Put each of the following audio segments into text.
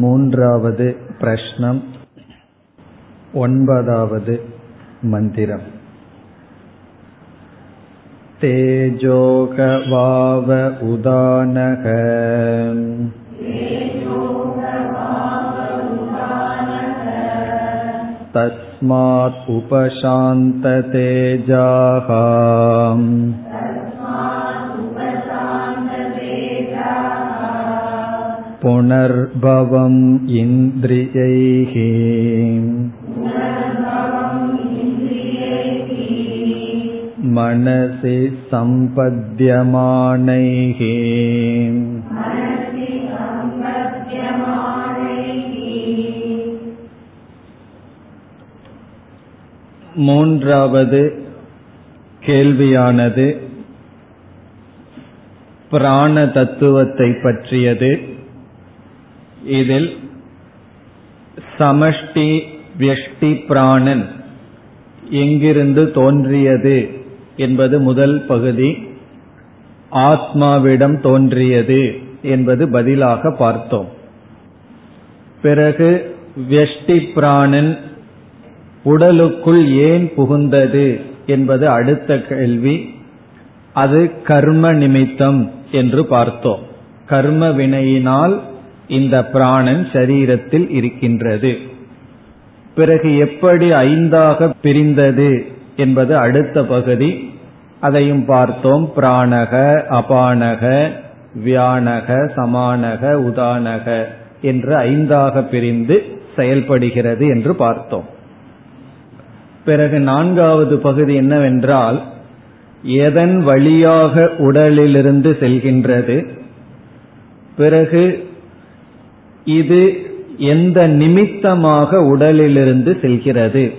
மூன்றாவது प्रश्नम् ஒன்பதாவது मन्दिरम् तेजोगवाव उदानः तस्मात् उपशान्ततेजाः पुनर्भवम् इन्द्रियैः मनसि सम्पद्यमानैः மூன்றாவது கேள்வியானது பிராண தத்துவத்தை பற்றியது இதில் சமஷ்டி வியஷ்டி பிராணன் எங்கிருந்து தோன்றியது என்பது முதல் பகுதி. ஆத்மாவிடம் தோன்றியது என்பது பதிலாக பார்த்தோம். பிறகு வெஷ்டி பிராணன் உடலுக்குள் ஏன் புகுந்தது என்பது அடுத்த கேள்வி. அது கர்ம நிமித்தம் என்று பார்த்தோம். கர்ம வினையினால் இந்த பிராணன் சரீரத்தில் இருக்கின்றது. பிறகு எப்படி ஐந்தாக பிரிந்தது என்பது அடுத்த பகுதி. அதையும் பார்த்தோம். பிராணக அபானக வியானக சமானக உதானக என்று ஐந்தாக பிரிந்து செயல்படுகிறது என்று பார்த்தோம். பிறகு நான்காவது பகுதி என்னவென்றால் எதன் வழியாக உடலிலிருந்து செல்கின்றது? பிறகு இது எந்த நிமித்தமாக உடலிலிருந்து செல்கிறது?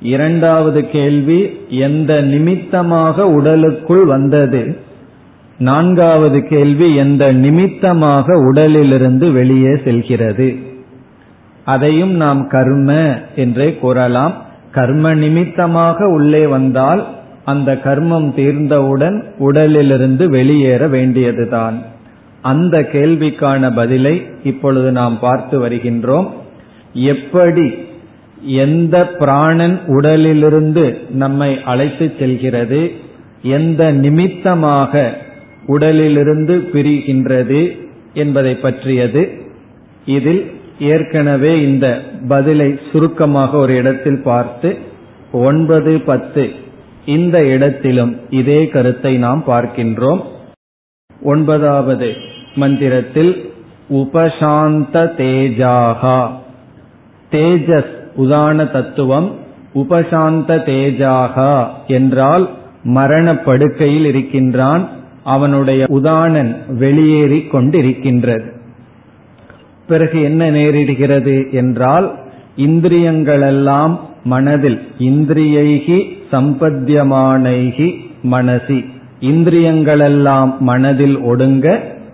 இரண்டாவது கேள்வி எந்த நிமித்தமாக உடலுக்குள் வந்தது? நான்காவது கேள்வி எந்த நிமித்தமாக உடலிலிருந்து வெளியே செல்கிறது? அதையும் நாம் கர்ம என்றே கூறலாம். கர்ம நிமித்தமாக உள்ளே வந்தால் அந்த கர்மம் தீர்ந்தவுடன் உடலிலிருந்து வெளியேற வேண்டியதுதான். அந்த கேள்விக்கான பதிலை இப்பொழுது நாம் பார்த்து வருகின்றோம். எப்படி எந்த பிராணன் உடலிலிருந்து நம்மை அழைத்து செல்கிறது எந்த நிமித்தமாக உடலிலிருந்து பிரிகின்றது என்பதை பற்றியது. இதில் ஏற்கனவே இந்த பதிலை சுருக்கமாக ஒரு இடத்தில் பார்த்து ஒன்பது பத்து இந்த இடத்திலும் இதே கருத்தை நாம் பார்க்கின்றோம். ஒன்பதாவது மந்திரத்தில் உபசாந்த தேஜாகா. தேஜஸ் உதான தத்துவம் உபசாந்த தேஜாகா என்றால் மரண படுக்கையில் இருக்கின்றான் அவனுடைய உதானன் வெளியேறி கொண்டிருக்கின்றது. பிறகு என்ன நேரிடுகிறது என்றால் இந்திரியங்களெல்லாம் மனதில் இந்திரியைகி சம்பத்தியமானைகி மனசி இந்திரியங்களெல்லாம் மனதில் ஒடுங்க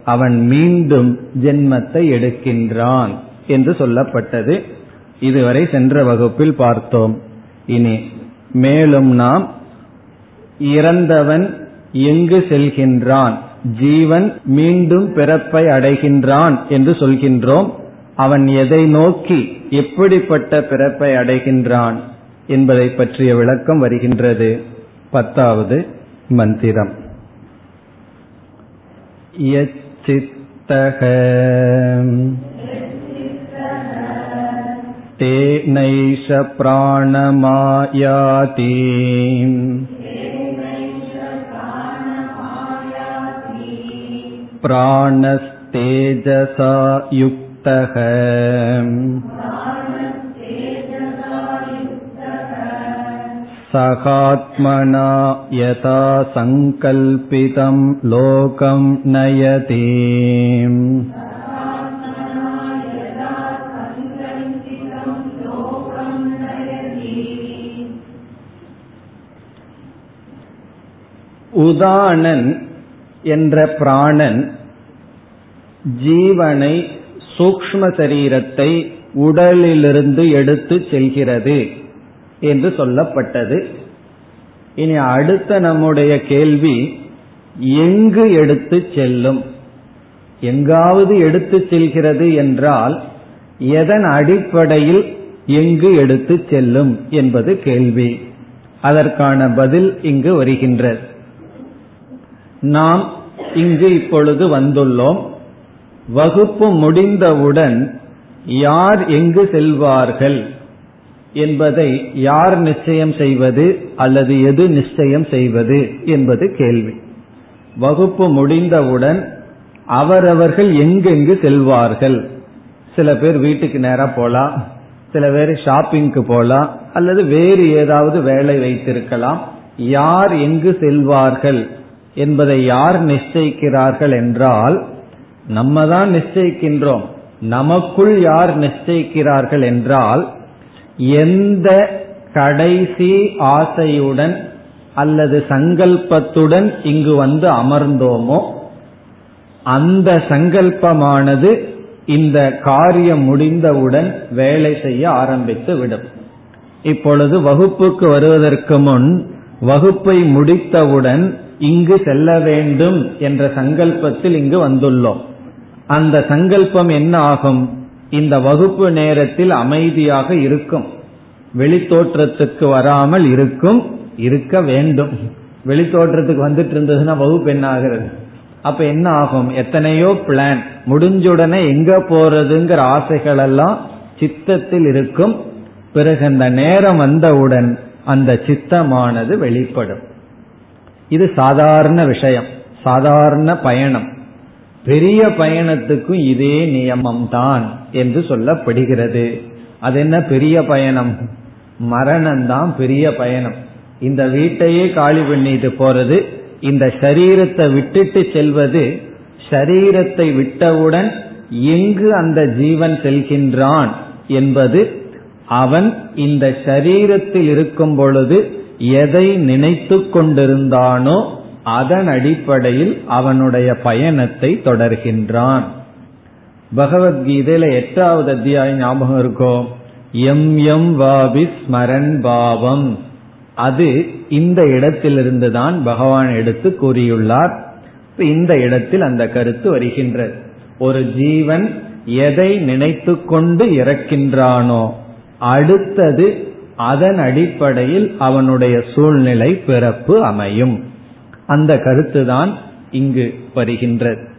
அவன் மீண்டும் ஜென்மத்தை எடுக்கின்றான் என்று சொல்லப்பட்டது. இதுவரை சென்ற வகுப்பில் பார்த்தோம். இனி மேலும் நாம் இறந்தவன் எங்கு செல்கின்றான்? ஜீவன் மீண்டும் பிறப்பை அடைகின்றான் என்று சொல்கின்றோம். அவன் எதை நோக்கி எப்படிப்பட்ட பிறப்பை அடைகின்றான் என்பதை பற்றிய விளக்கம் வருகின்றது. பத்தாவது மந்திரம். यच्चित्तः तेनैष प्राणमायाति प्राणस्तेजसा युक्तः सहात्मना यथा सङ्कल्पितं लोकं नयति உதானன் என்ற பிராணன் ஜீவனை சூக்ம சரீரத்தை உடலிலிருந்து எடுத்து செல்கிறது என்று சொல்லப்பட்டது. இனி அடுத்த நம்முடைய கேள்வி எங்கு எடுத்து செல்லும்? எங்காவது எடுத்து செல்கிறது என்றால் எதன் அடிப்படையில் எங்கு எடுத்து செல்லும் என்பது கேள்வி. அதற்கான பதில் இங்கு வருகின்றது. நாம் இங்கு இப்பொழுது வந்துள்ளோம். வகுப்பு முடிந்தவுடன் யார் எங்கு செல்வார்கள்? என்பதை யார் நிச்சயம் செய்வது அல்லது எது நிச்சயம் செய்வது என்பது கேள்வி. வகுப்பு முடிந்தவுடன் அவரவர்கள் எங்கெங்கு செல்வார்கள்? சில பேர் வீட்டுக்கு நேராக போலாம் சில பேர் ஷாப்பிங்க்கு போலாம் அல்லது வேறு ஏதாவது வேலை வைத்திருக்கலாம். யார் எங்கு செல்வார்கள் என்பதை யார் நிச்சயிக்கிறார்கள் என்றால் நம்ம தான் நிச்சயிக்கின்றோம். நமக்குள் யார் நிச்சயிக்கிறார்கள் என்றால் எந்த கடைசி ஆசையுடன் அல்லது சங்கல்பத்துடன் இங்கு வந்து அமர்ந்தோமோ அந்த சங்கல்பமானது இந்த காரியம் முடிந்தவுடன் வேலை செய்ய ஆரம்பித்து விடும். இப்பொழுது வகுப்புக்கு வருவதற்கு முன் வகுப்பை முடித்தவுடன் இங்கு செல்ல வேண்டும் என்ற சங்கல்பத்தில் இங்கு வந்துள்ளோம். அந்த சங்கல்பம் என்ன ஆகும்? இந்த வகுப்பு நேரத்தில் அமைதியாக இருக்கும். வெளித்தோற்றத்துக்கு வராமல் இருக்கும் இருக்க வேண்டும். வெளித்தோற்றத்துக்கு வந்துட்டு இருந்ததுன்னா வகுப்பு என்ன ஆகிறது? அப்ப என்ன ஆகும்? எத்தனையோ பிளான் முடிஞ்சுடனே எங்க போறதுங்கிற ஆசைகள் எல்லாம் சித்தத்தில் இருக்கும். பிறகு அந்த நேரம் வந்தவுடன் அந்த சித்தமானது வெளிப்படும். இது சாதாரண விஷயம். சாதாரண பயணம். பெரிய பயணத்துக்கும் இதே நியமம்தான் என்று சொல்லப்படுகிறது. அது என்ன பெரிய பயணம்? மரணம்தான் பெரிய பயணம். இந்த வீட்டையே காலி பண்ணிட்டு போறது இந்த சரீரத்தை விட்டுட்டு செல்வது சரீரத்தை விட்டவுடன் எங்கு அந்த ஜீவன் செல்கின்றான் என்பது அவன் இந்த சரீரத்தில் இருக்கும் பொழுது எதை நினைத்து கொண்டிருந்தானோ அதன் அடிப்படையில் அவனுடைய பயணத்தை தொடர்கின்றான். பகவத்கீதையில எட்டாவது அத்தியாயம் ஞாபகம் இருக்கும் எம் எம் வாபி ஸ்மரன் பாவம். அது இந்த இடத்திலிருந்து தான் பகவான் எடுத்து கூறியுள்ளார். இந்த இடத்தில் அந்த கருத்து வருகின்றது ஒரு ஜீவன் எதை நினைத்து கொண்டு இறக்கின்றானோ அடுத்தது அதன் அடிப்படையில் அவனுடைய சூழ்நிலை பிறப்பு அமையும். அந்த கருத்துதான் இங்கு வருகின்றது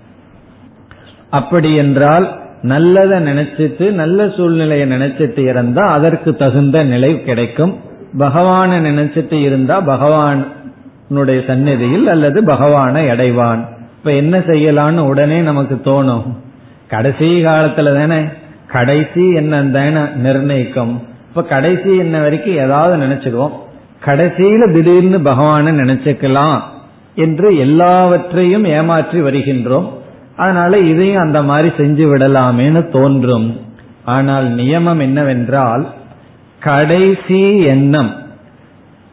அப்படி என்றால் நல்லதை நினைச்சிட்டு நல்ல சூழ்நிலையை நினைச்சிட்டு இருந்தா அதற்கு தகுந்த நிலை கிடைக்கும். பகவானை நினைச்சிட்டு இருந்தா பகவானுடைய சந்நிதியில் அல்லது பகவானை அடைவான். இப்ப என்ன செய்யலான்னு உடனே நமக்கு தோணும். கடைசி காலத்துல தானே கடைசி என்ன தானே நிர்ணயிக்கும். இப்ப கடைசி என்ன வரைக்கும் ஏதாவது நினைச்சிடுவோம் கடைசியில திடீர்னு பகவான நினைச்சுக்கலாம். என்று எல்லாவற்றையும் ஏமாற்றி வருகின்றோம். அதனால இதையும் அந்த மாதிரி செஞ்சு விடலாமேன்னு தோன்றும். ஆனால் நியமம் என்னவென்றால் கடைசி எண்ணம்.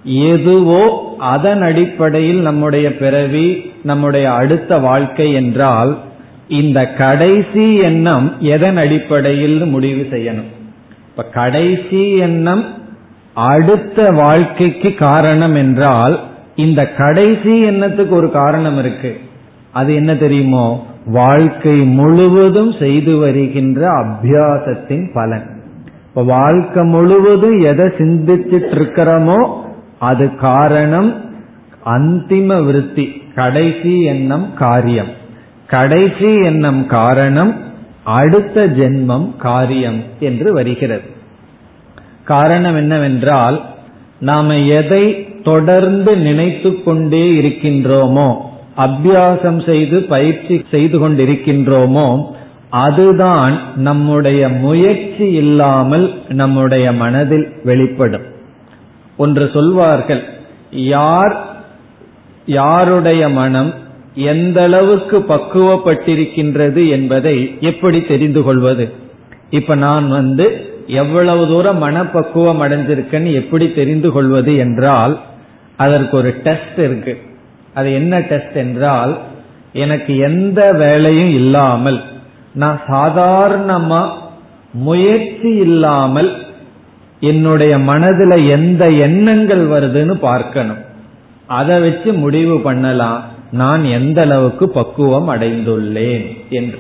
எதுவோ அதன் அடிப்படையில் நம்முடைய பிறவி நம்முடைய அடுத்த வாழ்க்கை என்றால் இந்த கடைசி எண்ணம் எதன் அடிப்படையில் முடிவு செய்யணும். இப்ப கடைசி எண்ணம் அடுத்த வாழ்க்கைக்கு காரணம் என்றால் இந்த கடைசி எண்ணத்துக்கு ஒரு காரணம் இருக்கு. அது என்ன தெரியுமோ? வாழ்க்கை முழுவதும் செய்து வருகின்ற அபியாசத்தின் பலன். இப்ப வாழ்க்கை முழுவதும் எதை சிந்திச்சிட்டு இருக்கிறோமோ அது காரணம் அந்திம விருத்தி கடைசி எண்ணம் காரியம். கடைசி எண்ணம் காரணம் அடுத்த ஜென்மம் காரியம் என்று வருகிறது. காரணம் என்னவென்றால் நாம எதை தொடர்ந்து நினைத்து கொண்டே இருக்கின்றோமோ அபியாசம் செய்து பயிற்சி செய்து கொண்டிருக்கின்றோமோ அதுதான் நம்முடைய முயற்சி இல்லாமல் நம்முடைய மனதில் வெளிப்படும். ஒன்று சொல்வார்கள் யார் யாருடைய மனம் எந்த அளவுக்கு பக்குவப்பட்டிருக்கின்றது என்பதை எப்படி தெரிந்து கொள்வது? இப்ப நான் வந்து எவ்வளவு தூரம் மனப்பக்குவம் அடைஞ்சிருக்கேன்னு எப்படி தெரிந்து கொள்வது என்றால் அதற்கு ஒரு டெஸ்ட் இருக்கு. அது என்ன டெஸ்ட் என்றால் எனக்கு எந்த வேலையும் இல்லாமல் நான் சாதாரணமா முயற்சி இல்லாமல் என்னுடைய மனதுல எந்த எண்ணங்கள் வருதுன்னு பார்க்கணும். அதை வச்சு முடிவு பண்ணலாம். நான் எந்த அளவுக்கு பக்குவம் அடைந்துள்ளேன் என்று.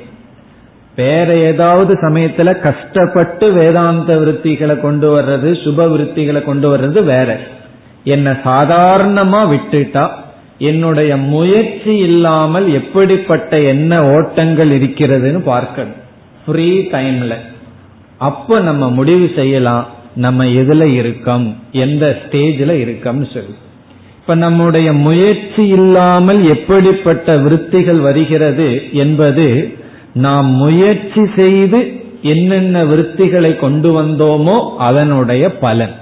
வேற ஏதாவது சமயத்துல கஷ்டப்பட்டு வேதாந்த விருத்திகளை கொண்டு வர்றது சுப விருத்திகளை கொண்டு வர்றது வேற. என்னை சாதாரணமா விட்டுட்டா என்னுடைய முயற்சி இல்லாமல் எப்படிப்பட்ட என்ன ஓட்டங்கள் இருக்கிறதுன்னு பார்க்கணும். ஃப்ரீ டைம்ல அப்ப நம்ம முடிவு செய்யலாம் நம்ம எதுல இருக்கோம் எந்த ஸ்டேஜில் இருக்கோம்னு சொல்லி. இப்ப நம்முடைய முயற்சி இல்லாமல் எப்படிப்பட்ட விருத்திகள் வருகிறது என்பது நாம் முயற்சி செய்து என்னென்ன விருத்திகளை கொண்டு வந்தோமோ அதனுடைய பலன்.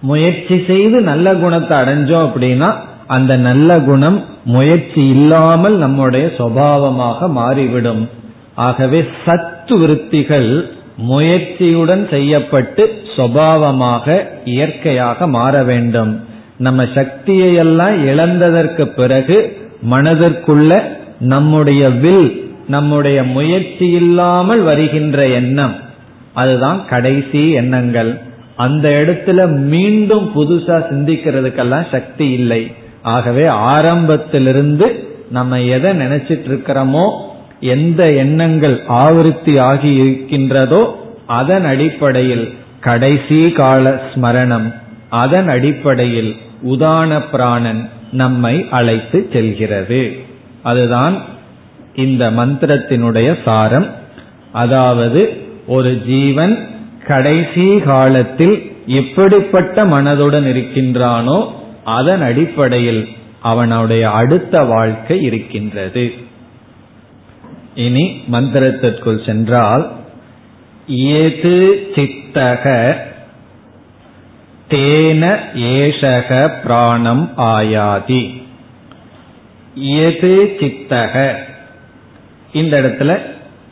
முயற்சி செய்து நல்ல குணத்தை அடைஞ்சோம் அப்படின்னா அந்த நல்ல குணம் முயற்சி இல்லாமல் நம்முடைய சுவாவமாக மாறிவிடும். ஆகவே சத்து விருத்திகள் முயற்சியுடன் செய்யப்பட்டு சுவாவமாக இயற்கையாக மாற வேண்டும். நம்ம சக்தியை எல்லாம் இழந்ததற்கு பிறகு மனதிற்குள்ள நம்முடைய வில் நம்முடைய முயற்சி இல்லாமல் வருகின்ற எண்ணம் அதுதான் கடைசி எண்ணங்கள். அந்த இடத்துல மீண்டும் புதுசா சிந்திக்கிறதுக்கெல்லாம் சக்தி இல்லை. ஆகவே ஆரம்பத்திலிருந்து நம்ம எதை நினைச்சிட்டு இருக்கிறோமோ எந்த எண்ணங்கள் ஆவருத்தி ஆகி இருக்கின்றதோ அதன் அடிப்படையில் கடைசி கால ஸ்மரணம் அதன் அடிப்படையில் உதான பிராணன் நம்மை அழைத்து செல்கிறது. அதுதான் இந்த மந்திரத்தினுடைய சாரம். அதாவது ஒரு ஜீவன் கடைசி காலத்தில் எப்படிப்பட்ட மனதுடன் இருக்கின்றானோ அதன் அடிப்படையில் அவனுடைய அடுத்த வாழ்க்கை இருக்கின்றது. இனி மந்திரத்திற்குள் சென்றால் ஏது சித்தக தேன ஏஷக பிராணம் ஆயாதி. எது சித்தக? இந்த இடத்துல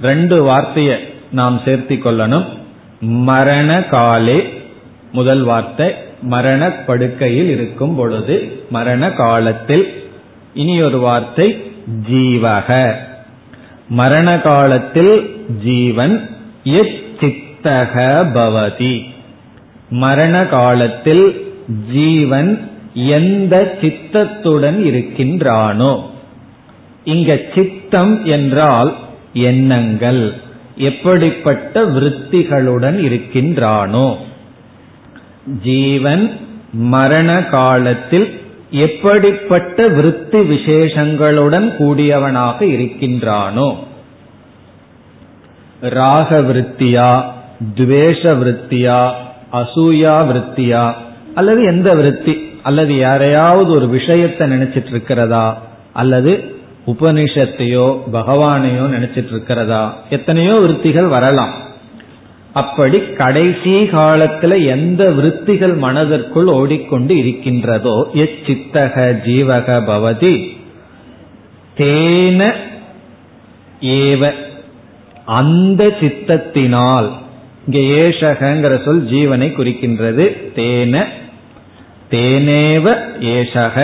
ரெண்டு வார்த்தையை நாம் சேர்த்தி கொள்ளணும். மரண காலே முதல் வார்த்தை மரண படுக்கையில் இருக்கும் பொழுது மரண காலத்தில் இனி ஒரு வார்த்தை ஜீவக. மரண காலத்தில் ஜீவன் சித்தக பவதி. மரண காலத்தில் ஜீவன் எந்த சித்தத்துடன் இருக்கின்றானோ. இங்க சித்தம் என்றால் எண்ணங்கள். எப்படிப்பட்ட விருத்திகளுடன் இருக்கின்றானோ? ஜீவன் மரண காலத்தில் எப்படிப்பட்ட விருத்தி விசேஷங்களுடன் கூடியவனாக இருக்கின்றானோ? ராக விருத்தியா துவேஷ விருத்தியா அசூயா விருத்தியா அல்லது எந்த விருத்தி அல்லது யாரையாவது ஒரு விஷயத்தை நினைச்சிட்டு இருக்கிறதா அல்லது உபனிஷத்தையோ பகவானையோ நினைச்சிட்டு இருக்கிறதா? எத்தனையோ விருத்திகள் வரலாம். அப்படி கடைசி காலத்துல எந்த விருத்திகள் மனதிற்குள் ஓடிக்கொண்டு இருக்கின்றதோ எச்சித்தக ஜீவக பவதி தேன ஏவ அந்த சித்தத்தினால் இங்க ஏஷகங்கிற சொல் ஜீவனை குறிக்கின்றது தேன தேனேவ ஏஷக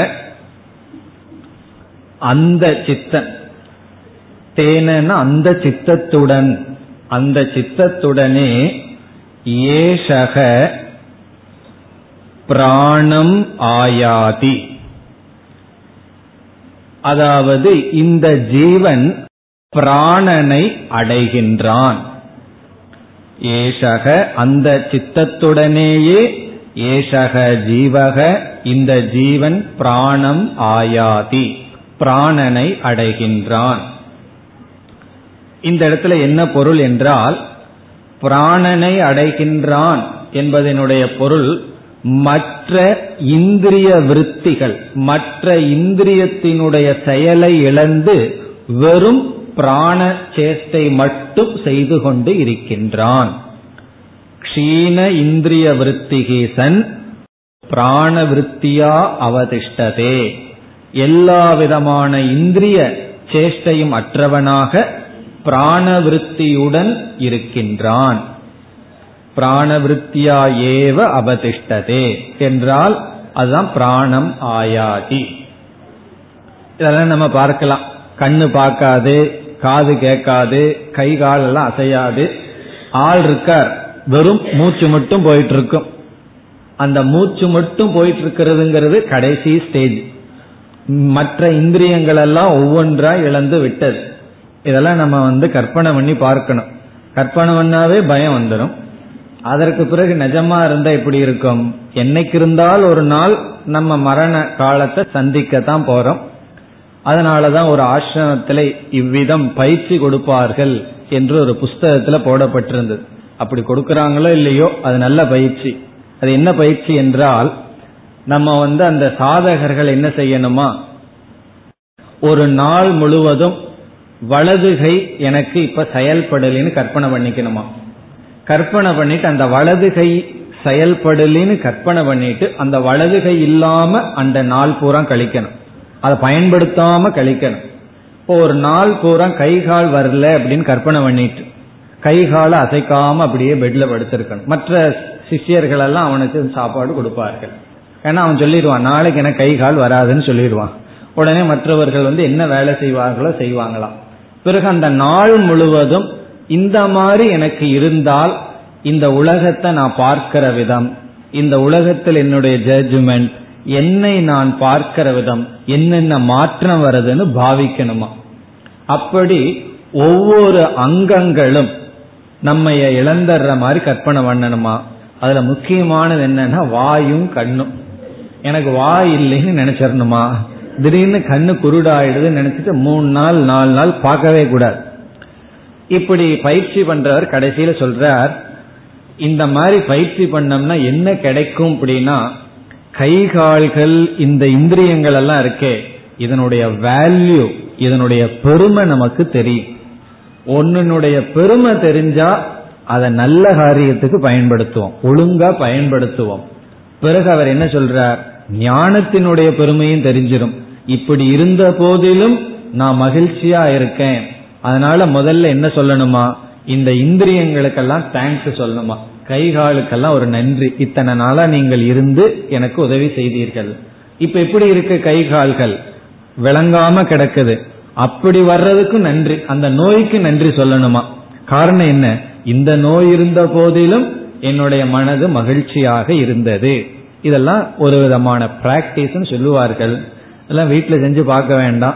அந்த சித்தன். தேன அந்த சித்தத்துடன். அந்த சித்தத்துடனே ஏஷக பிராணம் ஆயாதி. அதாவது இந்த ஜீவன் பிராணனை அடைகின்றான். ஏஷக அந்த சித்தத்துடனேயே ஏஷக ஜீவக இந்த ஜீவன் பிராணம் ஆயாதி. பிராணனை அடைகின்றான். இந்த இடத்துல என்ன பொருள் என்றால் பிராணனை அடைகின்றான் என்பதனுடைய பொருள் மற்ற இந்திரிய விருத்திகள் மற்ற இந்திரியத்தினுடைய செயலை இழந்து வெறும் பிராண சேஷ்டை மட்டும் செய்து கொண்டு இருக்கின்றான். க்ஷீண இந்திரிய விருத்திகேசன் பிராண விருத்தியா அவதிஷ்டதே. எல்லா விதமான இந்திரிய சேஷ்டையும் அற்றவனாக பிராணவிருத்தியுடன் இருக்கின்றான். பிராணவிருத்தியா ஏவ அவதிஷ்டதே என்றால் அதுதான் பிராணம் ஆயாதி. இதெல்லாம் நம்ம பார்க்கலாம். கண்ணு பார்க்காது காது கேட்காது கை காலெல்லாம் அசையாது. ஆள் இருக்கார் வெறும் மூச்சு மட்டும் போயிட்டு இருக்கும். அந்த மூச்சு மட்டும் போயிட்டு இருக்கிறதுங்கிறது கடைசி ஸ்டேஜ் மற்ற இந்திரியங்கள் எல்லாம் ஒவ்வொன்றா இழந்து விட்டது. இதெல்லாம் நம்ம வந்து கற்பனை பண்ணி பார்க்கணும். கற்பனை பண்ணாவே பயம் வந்துடும் அதற்கு பிறகு நிஜமா இருந்தா எப்படி இருக்கும்? என்னைக்கு இருந்தால் ஒரு நாள் நம்ம மரண காலத்தை சந்திக்கத்தான் போறோம். அதனாலதான் ஒரு ஆசிரமத்தில் இவ்விதம் பயிற்சி கொடுப்பார்கள் என்று ஒரு புஸ்தகத்துல போடப்பட்டிருந்தது. அப்படி கொடுக்கறாங்களோ இல்லையோ அது நல்ல பயிற்சி. அது என்ன பயிற்சி என்றால் நம்ம வந்து அந்த சாதகர்கள் என்ன செய்யணுமா? ஒரு நாள் முழுவதும் வலதுகை எனக்கு இப்ப செயல்படலின்னு கற்பனை பண்ணிக்கணுமா? கற்பனை பண்ணிட்டு அந்த வலதுகை செயல்படலின்னு கற்பனை பண்ணிட்டு அந்த வலதுகை இல்லாம அந்த நாள் பூரா கழிக்கணும். அதை பயன்படுத்தாம கழிக்கணும். இப்போ ஒரு நாள் பூரா கை கால் வரல அப்படின்னு கற்பனை பண்ணிட்டு கை காலை அசைக்காம அப்படியே பெட்ல படுத்திருக்கணும். மற்ற சிஷியர்கள் எல்லாம் அவனுக்கு சாப்பாடு கொடுப்பார்கள். ஏன்னா அவன் சொல்லிடுவான் நாளைக்கு எனக்கு கை கால் வராதுன்னு சொல்லிடுவான். உடனே மற்றவர்கள் வந்து என்ன வேலை செய்வார்களோ செய்வாங்களாம். பிறகு அந்த நாள் முழுவதும் இந்த மாதிரி எனக்கு இருந்தால் இந்த உலகத்தை நான் பார்க்கிற விதம் இந்த உலகத்தில் என்னுடைய ஜட்ஜ்மெண்ட் என்னை நான் பார்க்கிற விதம் என்னென்ன மாற்றம் வருதுன்னு பாவிக்கணுமா? அப்படி ஒவ்வொரு அங்கங்களும் நம்ம இழந்துடுற மாதிரி கற்பனை பண்ணணுமா? அதுல முக்கியமானது என்னன்னா வாயும் கண்ணும். எனக்கு வாய் இல்லைன்னு நினைச்சிடணுமா திடீர்னு கண்ணு குருடாயிடுதுன்னு நினைச்சிட்டு மூணு நாள் நாலு நாள் பார்க்கவே கூடாது. இப்படி பயிற்சி பண்றவர் கடைசியில சொல்றார் இந்த மாதிரி பயிற்சி பண்ணோம்னா என்ன கிடைக்கும் அப்படின்னா கை கால்கள் இந்த இந்திரியங்கள் எல்லாம் இருக்கே இதனுடைய வேல்யூ இதனுடைய பெருமை நமக்கு தெரியும். ஒன்னுடைய பெருமை தெரிஞ்சா அதை நல்ல காரியத்துக்கு பயன்படுத்துவோம் ஒழுங்கா பயன்படுத்துவோம். பிறகு அவர் என்ன சொல்றார்? ஞானத்தினுடைய பெருமையும் தெரிஞ்சிடும் இப்படி இருந்த போதிலும் நான் மகிழ்ச்சியா இருக்கேன். அதனால முதல்ல என்ன சொல்லணுமா? இந்த இந்திரியங்களுக்கெல்லாம் தேங்க்ஸ் சொல்லணுமா? கை காலுக்கெல்லாம் ஒரு நன்றி. இத்தனை நாளா நீங்கள் இருந்து எனக்கு உதவி செய்தீர்கள். இப்ப எப்படி இருக்கு கை கால்கள் விளங்காம கிடக்குது. அப்படி வர்றதுக்கு நன்றி. அந்த நோய்க்கு நன்றி சொல்லணுமா? காரணம் என்ன? இந்த நோய் இருந்த போதிலும் என்னுடைய மனது மகிழ்ச்சியாக இருந்தது. இதெல்லாம் ஒரு விதமான பிராக்டிஸ் சொல்லுவார்கள். எல்லாம் வீட்டில் செஞ்சு பார்க்க வேண்டாம்.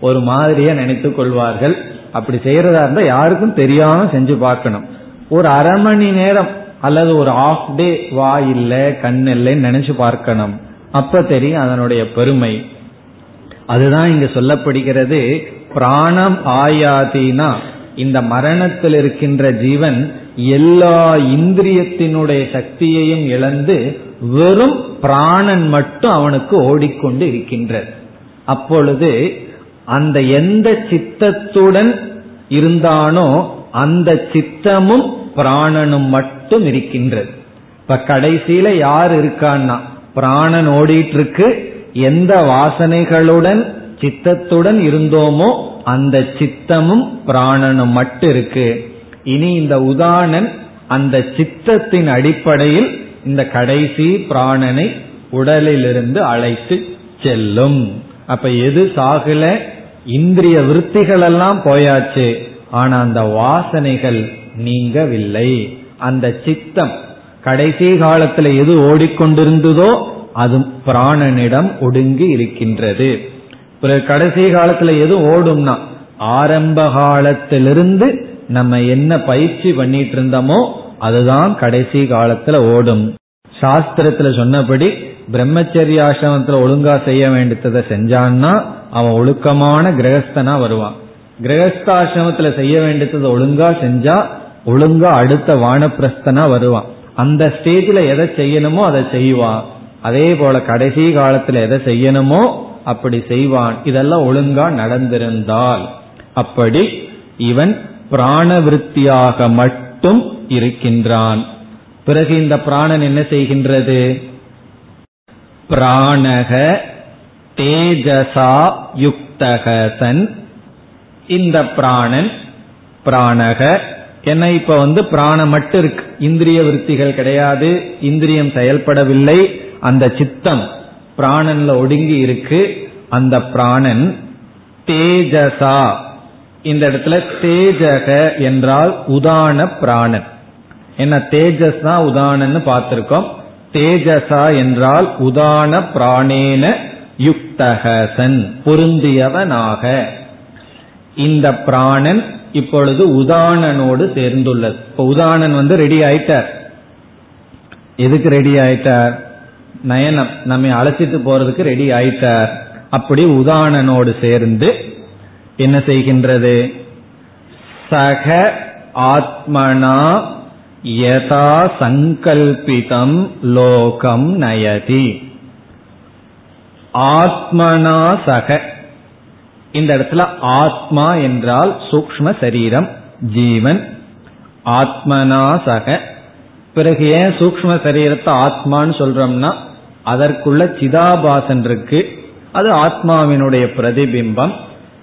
ஒரு மாதிரியா நினைத்து கொள்வார்கள். அப்படி செய்யறதா இருந்தா யாருக்கும் தெரியாம செஞ்சு பார்க்கணும். ஒரு அரை மணி நேரம் அல்லது ஒரு ஆஃப் டே வா இல்ல கண் இல்லைன்னு நினைச்சு பார்க்கணும். அப்ப தெரியும் அதனுடைய பெருமை. அதுதான் இங்க சொல்லப்படுகிறது. பிராணம் ஆயாதினா இந்த மரணத்தில் இருக்கின்ற ஜீவன் எல்லா இந்திரியத்தினுடைய சக்தியையும் இழந்து வெறும் பிராணன் மட்டும் அவனுக்கு ஓடிக்கொண்டு இருக்கின்றது அப்பொழுது அந்த எந்த சித்தத்துடன் இருந்தானோ அந்த சித்தமும் பிராணனும் மட்டும் இருக்கின்றது. இப்ப கடைசியில யார் இருக்கான்னா? பிராணன் ஓடிட்டு இருக்கு எந்த வாசனைகளுடன் சித்தத்துடன் இருந்தோமோ அந்த சித்தமும் பிராணனும் மட்டும் இருக்கு. இனி இந்த உதாரணன் அந்த சித்தத்தின் அடிப்படையில் இந்த கடைசி பிராணனை உடலிலிருந்து அழைத்து செல்லும். அப்ப எது சாகல? இந்திரிய விற்த்திகள் எல்லாம் போயாச்சு. ஆனா அந்த வாசனைகள் நீங்கவில்லை. அந்த சித்தம் கடைசி காலத்துல எது ஓடிக்கொண்டிருந்ததோ அது பிராணனிடம் ஒடுங்கி இருக்கின்றது. கடைசி காலத்துல எது ஓடும்னா ஆரம்ப காலத்திலிருந்து நம்ம என்ன பயிற்சி பண்ணிட்டு இருந்தோமோ அதுதான் கடைசி காலத்துல ஓடும். சாஸ்திரத்துல சொன்னபடி பிரம்மச்சரியாசிரமத்துல ஒழுங்கா செய்ய வேண்டியதை செஞ்சான்னா அவன் ஒழுக்கமான கிரகஸ்தனா வருவான். கிரகஸ்தாசிரமத்துல செய்ய வேண்டியதை ஒழுங்கா செஞ்சா ஒழுங்கா அடுத்த வானப்பிரஸ்தனா வருவான். அந்த ஸ்டேஜில் எதை செய்யணுமோ அதை செய்வான். அதே போல கடைசி காலத்துல எதை செய்யணுமோ அப்படி செய்வான். இதெல்லாம் ஒழுங்கா நடந்திருந்தால் அப்படி இவன் பிராணவிருத்தியாக மட்டும் இருக்கின்றான். பிறகு இந்த பிராணன் என்ன செய்கின்றது? பிராணக தேஜசா யுக்தகசன் இந்த பிராணன் பிராணக என்ன இப்ப வந்து பிராணம் மட்டும் இருக்கு. இந்திரிய விருத்திகள் கிடையாது இந்திரியம் செயல்படவில்லை. அந்த சித்தம் பிராணன்ல ஒடுங்கி இருக்கு. அந்த பிராணன் தேஜசா. இந்த இடத்துல தேஜக என்றால் உதான பிராணன். என்ன தேஜஸ் தான் உதானன்னு பார்த்திருக்கோம். தேஜசா என்றால் உதான பிராணேன யுக்தகசன் பொருந்தியவனாக. இந்த பிராணன் இப்பொழுது உதானனோடு சேர்ந்துள்ளது. இப்ப உதானன் வந்து ரெடி ஆயிட்டார். எதுக்கு ரெடி ஆயிட்டார்? நயனம் நம்மை அழைச்சிட்டு போறதுக்கு ரெடி ஆயிட்டார். அப்படி உதானனோடு சேர்ந்து என்ன செய்கின்றது? சக ஆத்மனா யதா சங்கல்பிதம் லோகம் நயதி. ஆத்மனா சக. இந்த இடத்துல ஆத்மா என்றால் சூக்ம சரீரம் ஜீவன். ஆத்மனா சக. பிறகு ஏன் சூக்ம சரீரத்தை ஆத்மான்னு சொல்றோம்னா அதற்குள்ள சிதாபாசன் இருக்கு. அது ஆத்மாவினுடைய பிரதிபிம்பம்.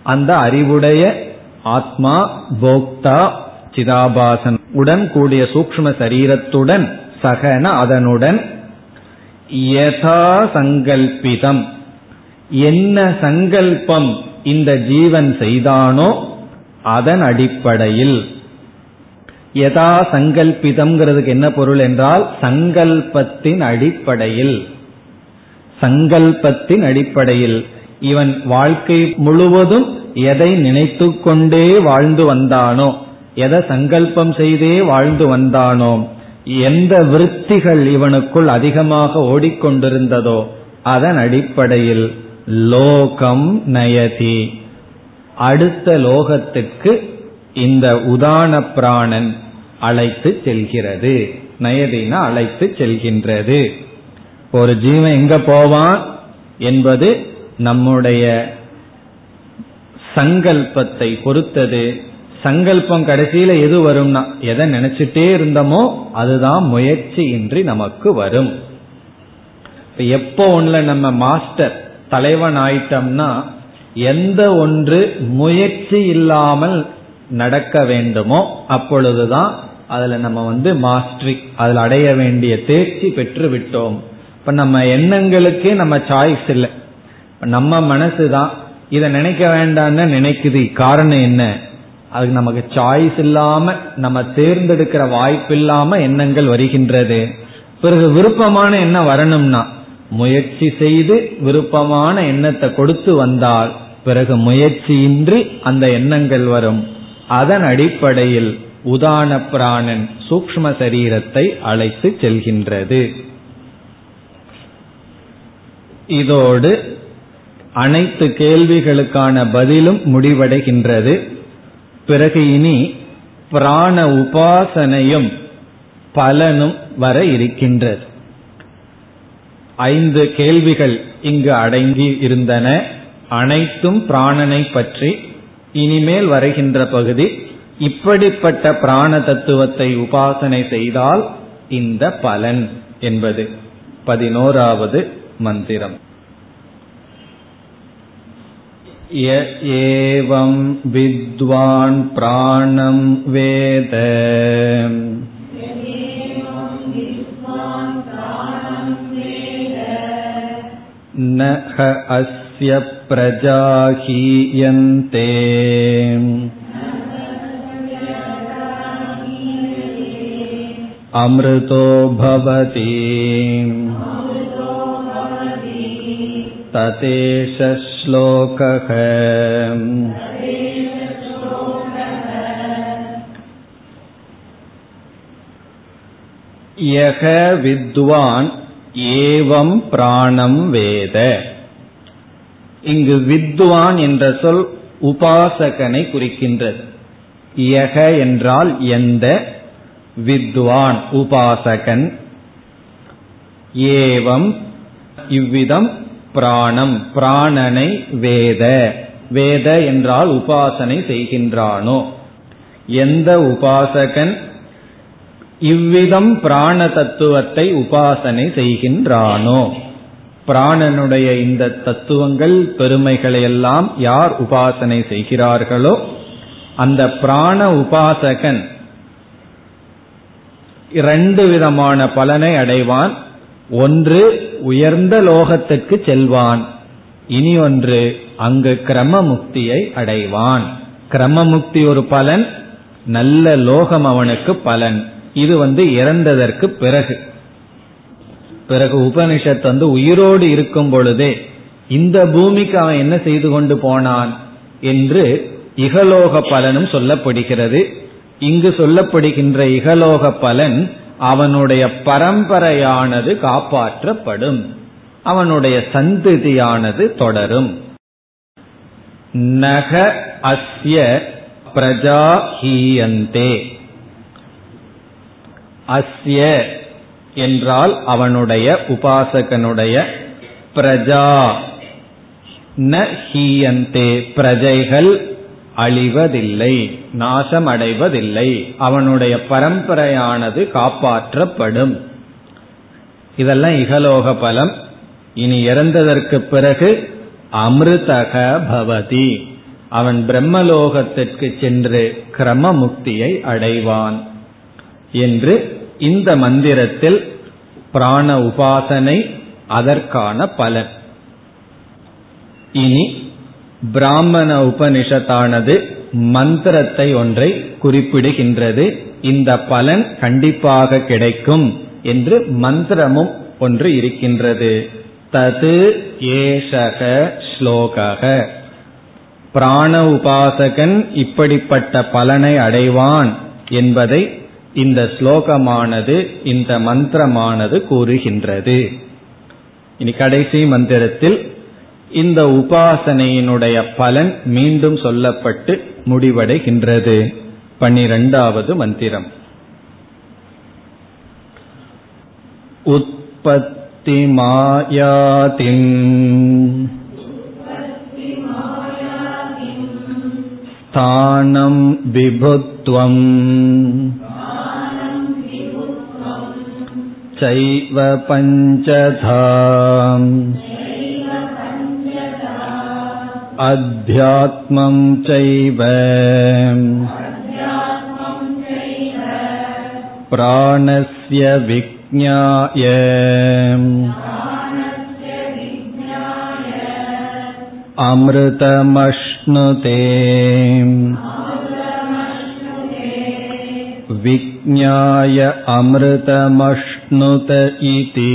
அந்த அறிவுடைய ஆத்மா போக்தா சிதாபாசன் உடன் கூடிய சூக்ம சரீரத்துடன் சகன அதனுடன் யதா சங்கல்பிதம். என்ன சங்கல்பம் இந்த ஜீவன் செய்தானோ அதன் அடிப்படையில். யதா சங்கல்பிதம்ங்கிறதுக்கு என்ன பொருள் என்றால் சங்கல்பத்தின் அடிப்படையில். சங்கல்பத்தின் அடிப்படையில் இவன் வாழ்க்கை முழுவதும் எதை நினைத்து கொண்டே வாழ்ந்து வந்தானோ எதை சங்கல்பம் செய்தே வாழ்ந்து வந்தானோ எந்த விருத்திகள் இவனுக்குள் அதிகமாக ஓடிக்கொண்டிருந்ததோ அதன் அடிப்படையில் லோகம் நயதி. அடுத்த லோகத்துக்கு இந்த உதான பிராணன் அழைத்து செல்கிறது. நயதினா அழைத்து செல்கின்றது. ஒரு ஜீவன் எங்க போவான் என்பது நம்முடைய சங்கல்பத்தை பொறுத்தது. சங்கல்பம் கடைசியில எது வரும்னா எதை நினைச்சிட்டே இருந்தோமோ அதுதான் முயற்சி இன்றி நமக்கு வரும். எப்போ ஒண்ணுல நம்ம மாஸ்டர் தலைவன் ஆயிட்டோம்னா எந்த ஒன்று முயற்சி இல்லாமல் நடக்க வேண்டுமோ அப்பொழுதுதான் அதுல நம்ம வந்து மாஸ்டரி அதுல அடைய வேண்டிய தேர்ச்சி பெற்று விட்டோம். இப்ப நம்ம எண்ணங்களுக்கே நம்ம சாய்ஸ் இல்லை. நம்ம மனசு தான் இதை நினைக்க வேண்டாம்னு நினைக்குது. காரணம் என்ன? அதுக்கு நமக்கு சாய்ஸ் இல்லாம நம்ம தேர்ந்தெடுக்கிற வாய்ப்பு இல்லாம எண்ணங்கள் வருகின்றது. பிறகு விருப்பமான எண்ணம் வரணும்னா முயற்சி செய்து விருப்பமான எண்ணத்தை கொடுத்து வந்தால் பிறகு முயற்சியின்றி அந்த எண்ணங்கள் வரும். அதன் அடிப்படையில் உதான பிராணன் சூக்ம சரீரத்தை அழைத்து செல்கின்றது. இதோடு அனைத்து கேள்விகளுக்கான பதிலும் முடிவடைகின்றது. பிறகு இனி பிராண உபாசனையும் பலனும் வர இருக்கின்றது. ஐந்து கேள்விகள் இங்கு அடங்கி இருந்தன. அனைத்தும் பிராணனை பற்றி இனிமேல் வருகின்ற பகுதி இப்படிப்பட்ட பிராண தத்துவத்தை உபாசனை செய்தால் இந்த பலன் என்பது. பதினோராவது மந்திரம். एवं विद्वान् प्राणं वेद न ह अस्य प्रजाहीयन्ते अमृतो भवति ततेश श्लोकः यः विद्वान् ஏவம் பிராணம் வேத இங்கு வித்வான் என்ற சொல் உபாசகனை குறிக்கின்றது யக என்றால் எந்த வித்வான் உபாசகன் ஏவம் இவ்விதம் பிராணம் பிராணனை வேத. வேத என்றால் உபாசனை செய்கின்றானோ? எந்த உபாசகன் இவ்விதம் பிராண தத்துவத்தை உபாசனை செய்கின்றானோ? பிராணனுடைய இந்த தத்துவங்கள் பெருமைகளை எல்லாம் யார் உபாசனை செய்கிறார்களோ அந்த பிராண உபாசகன் இரண்டு விதமான பலனை அடைவான். ஒன்று உயர்ந்த லோகத்துக்கு செல்வான். இனி ஒன்று அங்கு கிரம முக்தியை அடைவான். கிரம முக்தி ஒரு பலன் நல்ல லோகம் அவனுக்கு பலன். இது வந்து இறந்ததற்கு பிறகு. பிறகு உபனிஷத் வந்து உயிரோடு இருக்கும் பொழுதே இந்த பூமிக்கு அவன் என்ன செய்து கொண்டு போனான் என்று இகலோக பலனும் சொல்லப்படுகிறது. இங்கு சொல்லப்படுகின்ற இகலோக பலன் அவனுடைய பரம்பரையானது காப்பாற்றப்படும். அவனுடைய சந்ததியானது தொடரும். நக அஸ்ய பிரஜா ஹீயந்தே. அஸ்ய என்றால் அவனுடைய உபாசகனுடைய பிரஜா. ந ஹீயந்தே பிரஜைகள் அழிவதில்லை. நாசம் அடைவதில்லை அவனுடைய பரம்பரையானது காப்பாற்றப்படும். இதெல்லாம் இகலோக பலம். இனி இறந்ததற்கு பிறகு அமிர்தக பவதி. அவன் பிரம்மலோகத்திற்கு சென்று கிரம முக்தியை அடைவான் என்று இந்த மந்திரத்தில் பிராண உபாசனை அதற்கான பலன். இனி பிராமண உபனிஷத்தானது மந்திரத்தை ஒன்றை குறிப்பிடுகின்றது. இந்த பலன் கண்டிப்பாக கிடைக்கும் என்று மந்திரமும் ஒன்று இருக்கின்றது. தது ஏஷக ஸ்லோகக. பிராண உபாசகன் இப்படிப்பட்ட பலனை அடைவான் என்பதை இந்த ஸ்லோகமானது இந்த மந்திரமானது கூறுகின்றது. இனி கடைசி மந்திரத்தில் இந்த உபாசனையினுடைய பலன் மீண்டும் சொல்லப்பட்டு முடிவடைகின்றது பன்னிரண்டாவது மந்திரம் உற்பத்தி மாயாதிம் स्थानं विभुत्वम् चैव पञ्चधा अध्यात्मं चैव प्राणस्य विज्ञाय अमृतमश्नुते विज्ञाय अमृतमश्नुत इति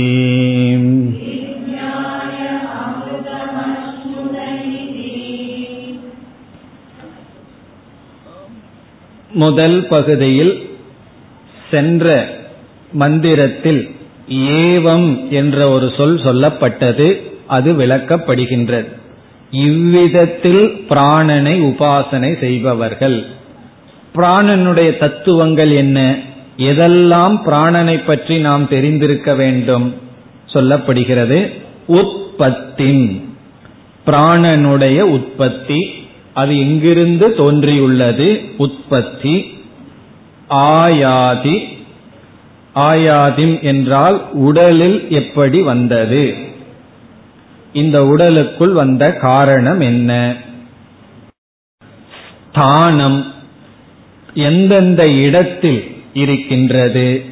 முதல் பகுதியில் சென்ற மந்திரத்தில் ஏவம் என்ற ஒரு சொல் சொல்லப்பட்டது அது விளக்கப்படுகின்றது. இவ்விதத்தில் பிராணனை உபாசனை செய்பவர்கள். பிராணனுடைய தத்துவங்கள் என்ன? எதெல்லாம் பிராணனை பற்றி நாம் தெரிந்திருக்க வேண்டும்? சொல்லப்படுகிறது உற்பத்தின். பிராணனுடைய உற்பத்தி அது எங்கிருந்து தோன்றியுள்ளது. உற்பத்தி. ஆயாதி. ஆயாதிம் என்றால் உடலில் எப்படி வந்தது? இந்த உடலுக்குள் வந்த காரணம் என்ன? ஸ்தானம். எந்தெந்த இடத்தில் இருக்கின்றது?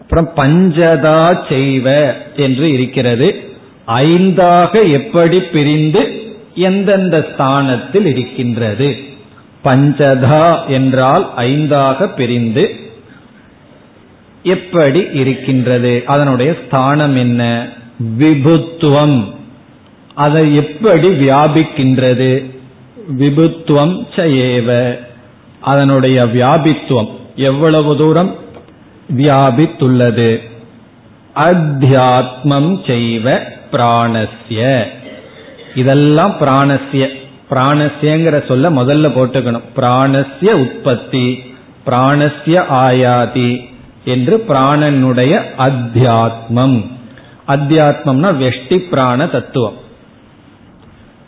அப்புறம் பஞ்சதா செய்வ என்று இருக்கிறது. ஐந்தாக எப்படி பிரிந்து எந்தெந்த ஸ்தானத்தில் இருக்கின்றது? பஞ்சதா என்றால் ஐந்தாக பிரிந்து எப்படி இருக்கின்றது? அதனுடைய ஸ்தானம் என்ன? விபுத்துவம். அதை எப்படி வியாபிக்கின்றது? விபுத்துவம் சயேவ. அதனுடைய வியாபித்துவம் எவ்வளவு தூரம் வியாபித்துள்ளது? அத்தியாத்மம் செய்வ பிராணஸ்ய. இதெல்லாம் பிராணசிய பிராணசியங்கிற சொல்ல முதல்ல போட்டுக்கணும். பிராணஸ்ய உற்பத்தி பிராணஸ்ய ஆயாதி என்று பிராணனுடைய அத்தியாத்மம். அத்தியாத்மம்னா வெஷ்டி பிராண தத்துவம்.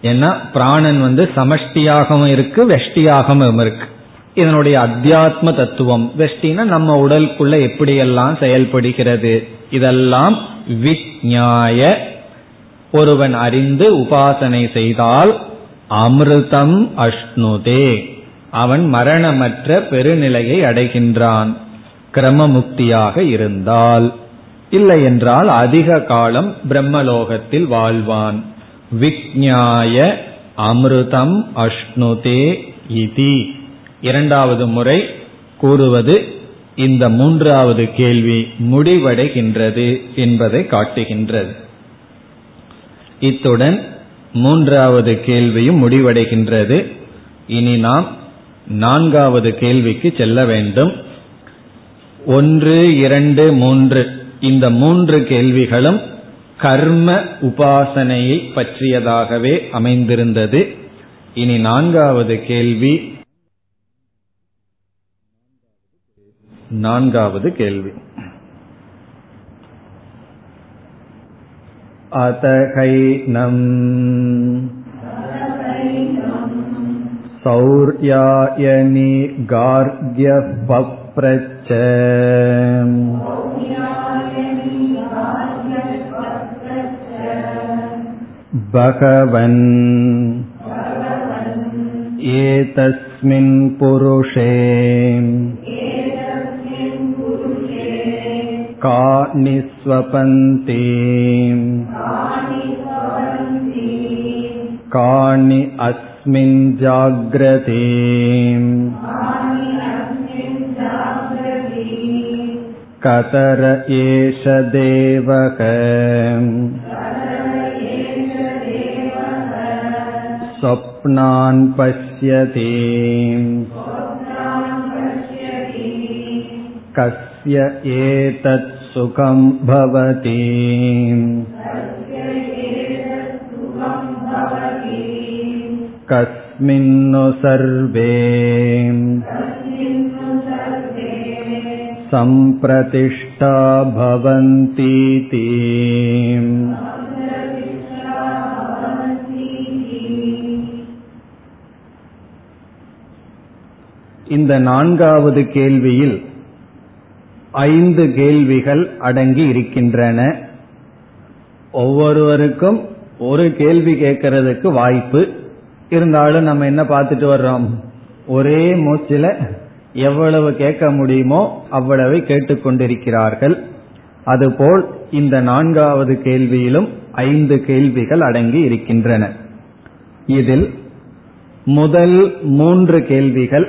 ஏன்னா பிராணன் வந்து சமஷ்டியாகவும் இருக்கு வெஷ்டியாகவும் இருக்கு. இதனுடைய அத்தியாத்ம தத்துவம். வெஷ்டினா நம்ம உடலுக்குள்ள எப்படியெல்லாம் செயல்படுகிறது? இதெல்லாம் விஜ்ஞாய ஒருவன் அறிந்து உபாசனை செய்தால் அமிர்தம் அஷ்ணுதே. அவன் மரணமற்ற பெருநிலையை அடைகின்றான். கிரமமுக்தியாக இருந்தால். இல்லை என்றால் அதிக காலம் பிரம்மலோகத்தில் வாழ்வான். விக்ஞாய அமிர்தம் அஷ்ணுதே இதி. இரண்டாவது முறை கூறுவது இந்த மூன்றாவது கேள்வி முடிவடைகின்றது என்பதை காட்டுகின்றது. இத்துடன் மூன்றாவது கேள்வியும் முடிவடைகின்றது. இனி நாம் நான்காவது கேள்விக்கு செல்ல வேண்டும். ஒன்று இரண்டு மூன்று. இந்த மூன்று கேள்விகளும் கர்ம உபாசனையை பற்றியதாகவே அமைந்திருந்தது. இனி நான்காவது கேள்வி. நான்காவது கேள்வி. अतकैनम् सौर्यायनि गार्ग्यः पप्रच्च भगवन् एतस्मिन् पुरुषे का निःस्वपन्ति कानि अस्मिन् जाग्रते कतर एष देवः स्वप्नान् पश्यति कस्य एतत् सुखं भवति कस्मिन्नु सर्वे सम्प्रतिष्ठा भवन्तीति இந்த நான்காவது கேள்வியில் ஐந்து கேள்விகள் அடங்கி இருக்கின்றன. ஒவ்வொருவருக்கும் ஒரு கேள்வி கேட்கறதுக்கு வாய்ப்பு. இருந்தாலும் நம்ம என்ன பார்த்துட்டு வர்றோம்? ஒரே மூச்சில் எவ்வளவு கேட்க முடியுமோ அவ்வளவு கேட்டுக்கொண்டிருக்கிறார்கள் அதுபோல் இந்த நான்காவது கேள்வியிலும் ஐந்து கேள்விகள் அடங்கி இருக்கின்றன. இதில் முதல் மூன்று கேள்விகள்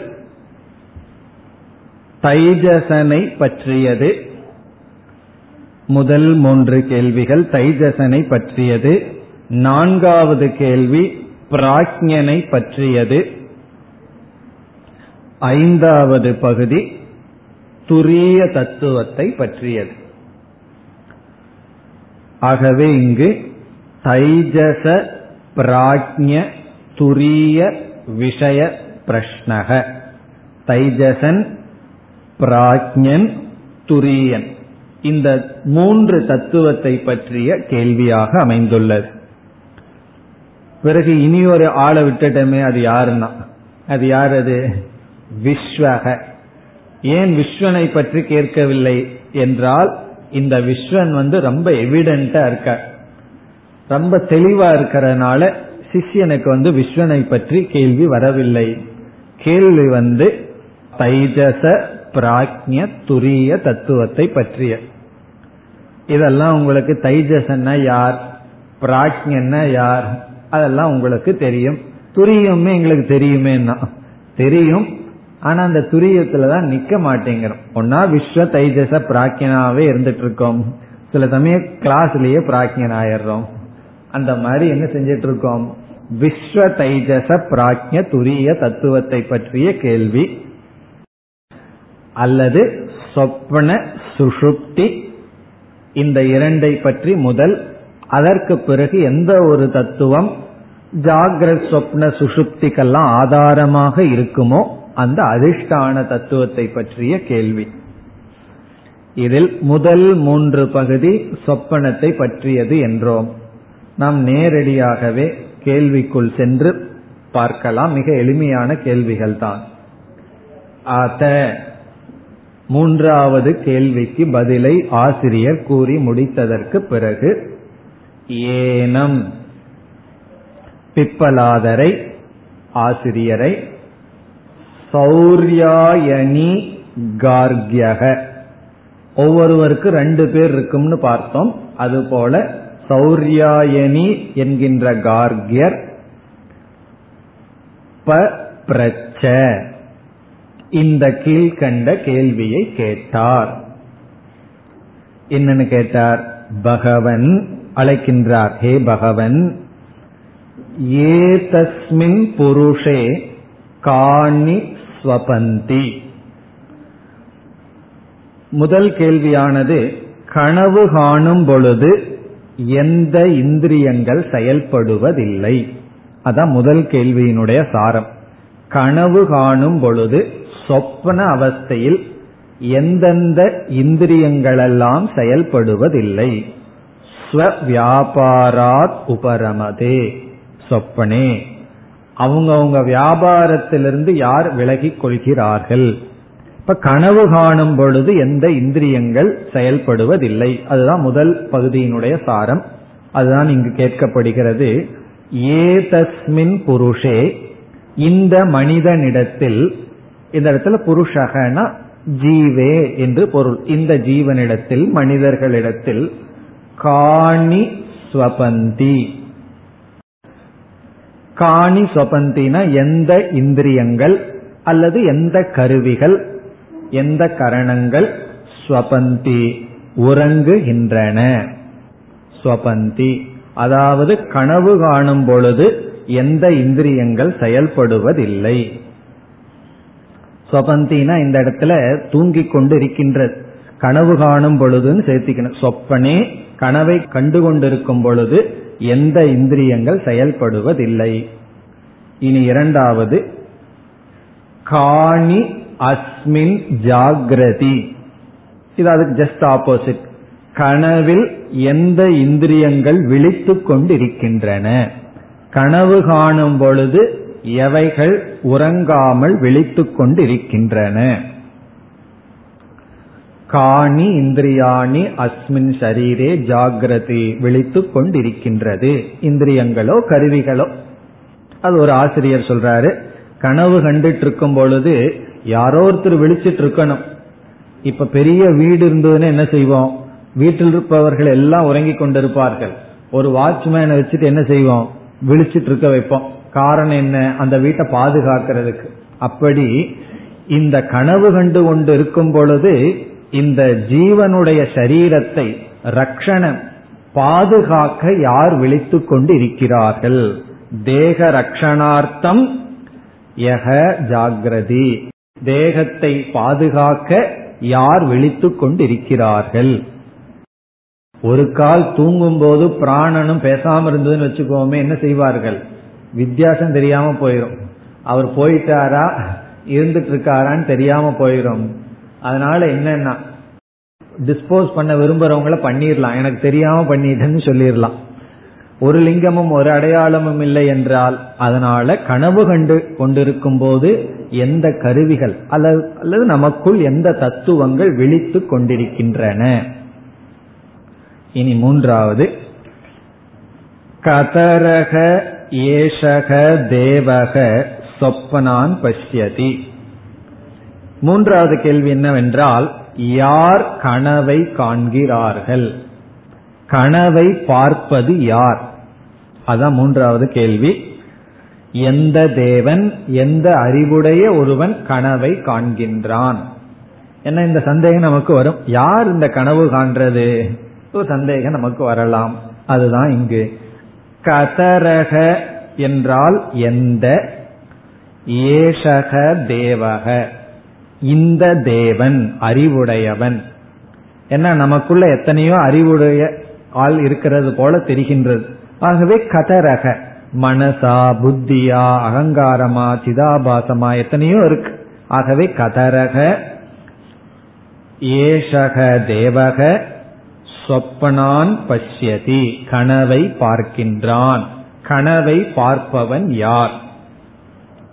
தைஜசனை பற்றியது. முதல் மூன்று கேள்விகள் தைஜசனை பற்றியது. நான்காவது கேள்வி பிராஜ்யனை பற்றியது. ஐந்தாவது பகுதி துரிய தத்துவத்தை பற்றியது. ஆகவே இங்கு தைஜச பிராஜ்ய துரிய விஷய பிரஷ்னக. தைஜசன் பிராஜ்யன் துரியன். இந்த மூன்று தத்துவத்தை பற்றிய கேள்வியாக அமைந்துள்ளது. பிறகு இனி ஒரு ஆளை விட்டுட்டமே அது யாருன்னா? அது யார் அது? விஸ்வக. ஏன் விஸ்வனை பற்றி கேட்கவில்லை என்றால் இந்த விஸ்வன் வந்து ரொம்ப எவிடென்டா இருக்க. ரொம்ப தெளிவா இருக்கிறதுனால சிஷ்யனுக்கு வந்து விஸ்வனை பற்றி கேள்வி வரவில்லை. கேள்வி வந்து தைஜச பிராக்ஞ துரிய தத்துவத்தை பற்றிய. இதெல்லாம் உங்களுக்கு தைஜசன்னா யார்? பிராக்ஞன்னா யார்? அதெல்லாம் உங்களுக்கு தெரியும். துரியமே எங்களுக்கு தெரியுமேன்னா. தெரியும். ஆனா அந்த துரியத்துலதான் நிக்க மாட்டேங்கிறோம். ஒன்னா விஸ்வ தைஜச பிராக்கியனாவே இருந்துட்டு இருக்கோம் சில சமயம் கிளாஸ்லயே பிராக்கியன் ஆயிடுறோம் அந்த மாதிரி என்ன செஞ்சிட்டு இருக்கோம் விஸ்வ தைஜச பிராக்ய துரிய தத்துவத்தை பற்றிய கேள்வி. அல்லது சொப்பன சுஷுப்தி இந்த இரண்டை பற்றி முதல் அதற்கு பிறகு எந்த ஒரு தத்துவம் ஜாகிரத் சொப்ன சுஷுப்திக்கெல்லாம் ஆதாரமாக இருக்குமோ அந்த அதிஷ்டான தத்துவத்தை பற்றிய கேள்வி. இதில் முதல் மூன்று பகுதி சொப்பனத்தை பற்றியது என்றோம். நாம் நேரடியாகவே கேள்விக்குள் சென்று பார்க்கலாம். மிக எளிமையான கேள்விகள் தான் அத மூன்றாவது கேள்விக்கு பதிலை ஆசிரியர் கூறி முடித்ததற்கு பிறகு ஏனம் பிப்பலாதரை ஆசிரியரை சௌர்யாயணி கார்கியக. ஒவ்வொருவருக்கு ரெண்டு பேர் இருக்கும்னு பார்த்தோம். அதுபோல சௌர்யாயணி என்கின்ற கார்கியர் ப பிரச்ச. இந்த கீழ்கண்ட கேள்வியை கேட்டார். என்னன்னு கேட்டார்? பகவன் அழைக்கின்றார். ஹே பகவன் ஏதஸ்மின் புருஷே காணி ஸ்வபந்தி. முதல் கேள்வியானது கனவு காணும் பொழுது எந்த இந்திரியங்கள் செயல்படுவதில்லை? அதான் முதல் கேள்வியினுடைய சாரம். கனவு காணும் பொழுது சொப்பன அவஸ்தையில் எந்தெந்த இந்திரியங்களெல்லாம் செயல்படுவதில்லை. ஸ்வ வியாபாராத் உபரமதே. சொப்பனே. அவங்கவுங்க வியாபாரத்திலிருந்து யார் விலகிக் கொள்கிறார்கள்? இப்ப கனவு காணும் பொழுது எந்த இந்திரியங்கள் செயல்படுவதில்லை? அதுதான் முதல் பகுதியினுடைய சாரம். அதுதான் இங்கு கேட்கப்படுகிறது. ஏதஸ்மின் புருஷே இந்த மனிதனிடத்தில் இந்த இடத்துல புருஷகனா ஜீவே என்று பொருள். இந்த ஜீவனிடத்தில் மனிதர்களிடத்தில் காணி ஸ்வபந்தி. காணி ஸ்வபந்தினா எந்த இந்திரியங்கள் அல்லது எந்த கருவிகள் எந்த கரணங்கள் ஸ்வபந்தி உறங்குகின்றன. ஸ்வபந்தி. அதாவது கனவு காணும் பொழுது எந்த இந்திரியங்கள் செயல்படுவதில்லை. சொபந்தினா இந்த இடத்துல தூங்கிக் கொண்டு இருக்கின்றது கனவு காணும் பொழுதுன்னு சேர்த்திக்கணும். சொப்பனே கனவை கண்டு கொண்டிருக்கும் பொழுது எந்த இந்திரியங்கள் செயல்படுவதில்லை. இனி இரண்டாவது காணி அஸ்மின் ஜாகிரதி. இது அதுக்கு ஜஸ்ட் ஆப்போசிட் கனவில் எந்த இந்திரியங்கள் விழித்துக் கொண்டிருக்கின்றன. கனவு காணும் பொழுது எவைகள் உறங்காமல் விழித்துக் கொண்டிருக்கின்றன? காணி இந்திரியாணி அஸ்மின் சரீரே ஜாகிரதி விழித்துக் கொண்டிருக்கின்றது. இந்திரியங்களோ கருவிகளோ. அது ஒரு ஆசிரியர் சொல்றாரு. கனவு கண்டுட்டு இருக்கும் பொழுது யாரோ ஒருத்தர் விழிச்சிட்டு இருக்கணும் இப்ப பெரிய வீடு இருந்ததுன்னு என்ன செய்வோம்? வீட்டில் இருப்பவர்கள் எல்லாம் உறங்கிக் கொண்டிருப்பார்கள். ஒரு வாட்ச்மேனை வச்சுட்டு என்ன செய்வோம்? விழிச்சிட்டு இருக்க வைப்போம். காரணம் என்ன? அந்த வீட்டை பாதுகாக்கிறதுக்கு. அப்படி இந்த கனவு கண்டு கொண்டு இருக்கும் பொழுது இந்த ஜீவனுடைய சரீரத்தை ரக்ஷணம் பாதுகாக்க யார் விழித்து கொண்டு இருக்கிறார்கள் தேக ரக்ஷணார்த்தம் யக ஜாகிரதி. தேகத்தை பாதுகாக்க யார் விழித்துக் கொண்டிருக்கிறார்கள்? ஒரு கால் தூங்கும் போது பிராணனும் பேசாம இருந்ததுன்னு வச்சுக்கோமே என்ன செய்வார்கள்? வித்தியாசம் தெரியாம போயிரும். அவர் போயிட்டாரா இருந்துட்டு இருக்காரான்னு தெரியாம போயிரும். அதனால என்னன்னா டிஸ்போஸ் பண்ண விரும்புறவங்கள பண்ணிடலாம் எனக்கு தெரியாம பண்ணிட்டேன்னு சொல்லிடலாம் ஒரு லிங்கமும் ஒரு அடையாளமும் இல்லை என்றால் அதனால கனவு கண்டு கொண்டிருக்கும் போது எந்த கருவிகள் அல்லது அல்லது நமக்குள் எந்த தத்துவங்கள் விழித்து கொண்டிருக்கின்றன. இனி மூன்றாவது. கதரக ஏஷக தேவக சொப்பனான் பஷ்யதி. மூன்றாவது கேள்வி என்னவென்றால் யார் கனவை காண்கிறார்கள்? கனவை பார்ப்பது யார்? அதான் மூன்றாவது கேள்வி. எந்த தேவன் எந்த அறிவுடைய ஒருவன் கனவை காண்கின்றான்? என்ன இந்த சந்தேகம் நமக்கு வரும்? யார் இந்த கனவு காண்றது? சந்தேகம் நமக்கு வரலாம். அதுதான் இங்கு கதரக என்றால் எந்த ஏஷக தேவக இந்த தேவன் அறிவுடையவன். என்ன நமக்குள்ள எத்தனையோ அறிவுடைய ஆள் இருக்கிறது போல தெரிகின்றது. ஆகவே கதரக மனசா புத்தியா அகங்காரமா சிதாபாசமா எத்தனையோ இருக்கு. ஆகவே கதரக ஏஷக தேவக சொப்பனான் பஷ்யதி கனவை பார்க்கின்றான். கனவை பார்ப்பவன் யார்?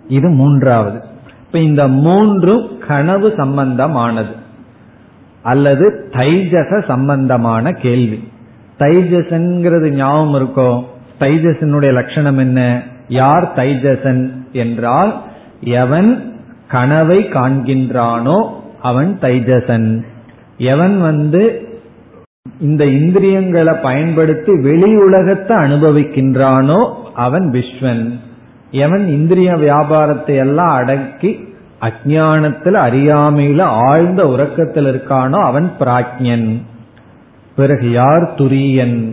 இது மூன்றாவது. இப்ப இந்த மூன்றும் கனவு சம்பந்தமானது. அல்லது தைஜச சம்பந்தமான கேள்வி. தைஜசன்கிறது ஞாபகம் இருக்கோ? தைஜசனுடைய லட்சணம் என்ன? யார் தைஜசன் என்றால் எவன் கனவை காண்கின்றானோ அவன் தைஜசன். எவன் வந்து இந்த இந்திரியங்களை பயன்படுத்தி வெளி உலகத்தை அனுபவிக்கின்றானோ அவன் விஸ்வன். எவன் இந்திரிய வியாபாரத்தை எல்லாம் அடக்கி அஜானத்துல அறியாமையில ஆழ்ந்த உறக்கத்தில் இருக்கானோ அவன் பிராக்ஞன் பிறகு யார் துரியன்?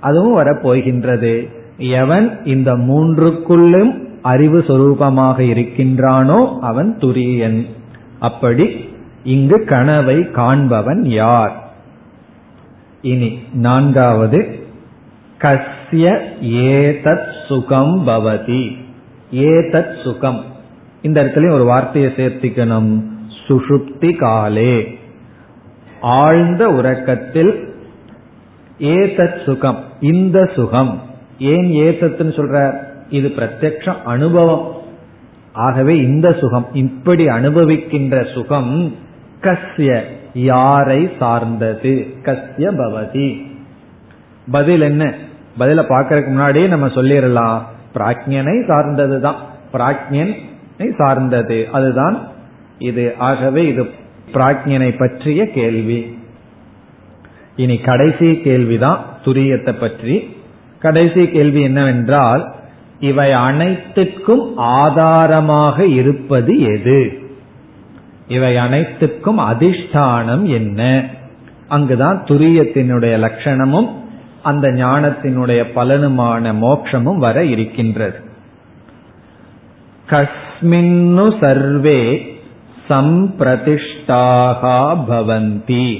அதுவும் வரப்போகின்றது. எவன் இந்த மூன்றுக்குள்ளும் அறிவு சொரூபமாக இருக்கின்றானோ அவன் துரியன். அப்படி இங்கு கனவை காண்பவன் யார்? இனி நான்காவது. கஸ்ய ஏதத் சுகம் பவதி. ஏதத் சுகம். இந்த இடத்துலயும் ஒரு வார்த்தையை சேர்த்திக்கணும். சுஷுப்தி காலே. ஆழ்ந்த உறக்கத்தில் ஏதத் சுகம். இந்த சுகம். ஏன் ஏதத்துன்னு சொல்ற? இது பிரத்யக்ஷ அனுபவம். ஆகவே இந்த சுகம் இப்படி அனுபவிக்கின்ற சுகம் கஸ்ய யாரை சார்ந்தது? கஸ்ய பவதி. பதில் என்ன? பதில பாக்கிறதுக்கு முன்னாடியே நம்ம சொல்லிடலாம். பிராக்ஞனை சார்ந்தது தான் பிராக்ஞனை சார்ந்தது. அதுதான் இது. ஆகவே இது பிராக்ஞனை பற்றிய கேள்வி. இனி கடைசி கேள்விதான் துரியத்தை பற்றி. கடைசி கேள்வி என்னவென்றால் இவை அனைத்துக்கும் ஆதாரமாக இருப்பது எது? இவை அனைத்துக்கும் அதிஷ்டானம் என்ன? அங்குதான் துரியத்தினுடைய லட்சணமும் அந்த ஞானத்தினுடைய பலனுமான மோட்சமும் வர இருக்கின்றது. கஸ்மின்னு சர்வே சம்பிரதிஷ்டாகா பவந்தி.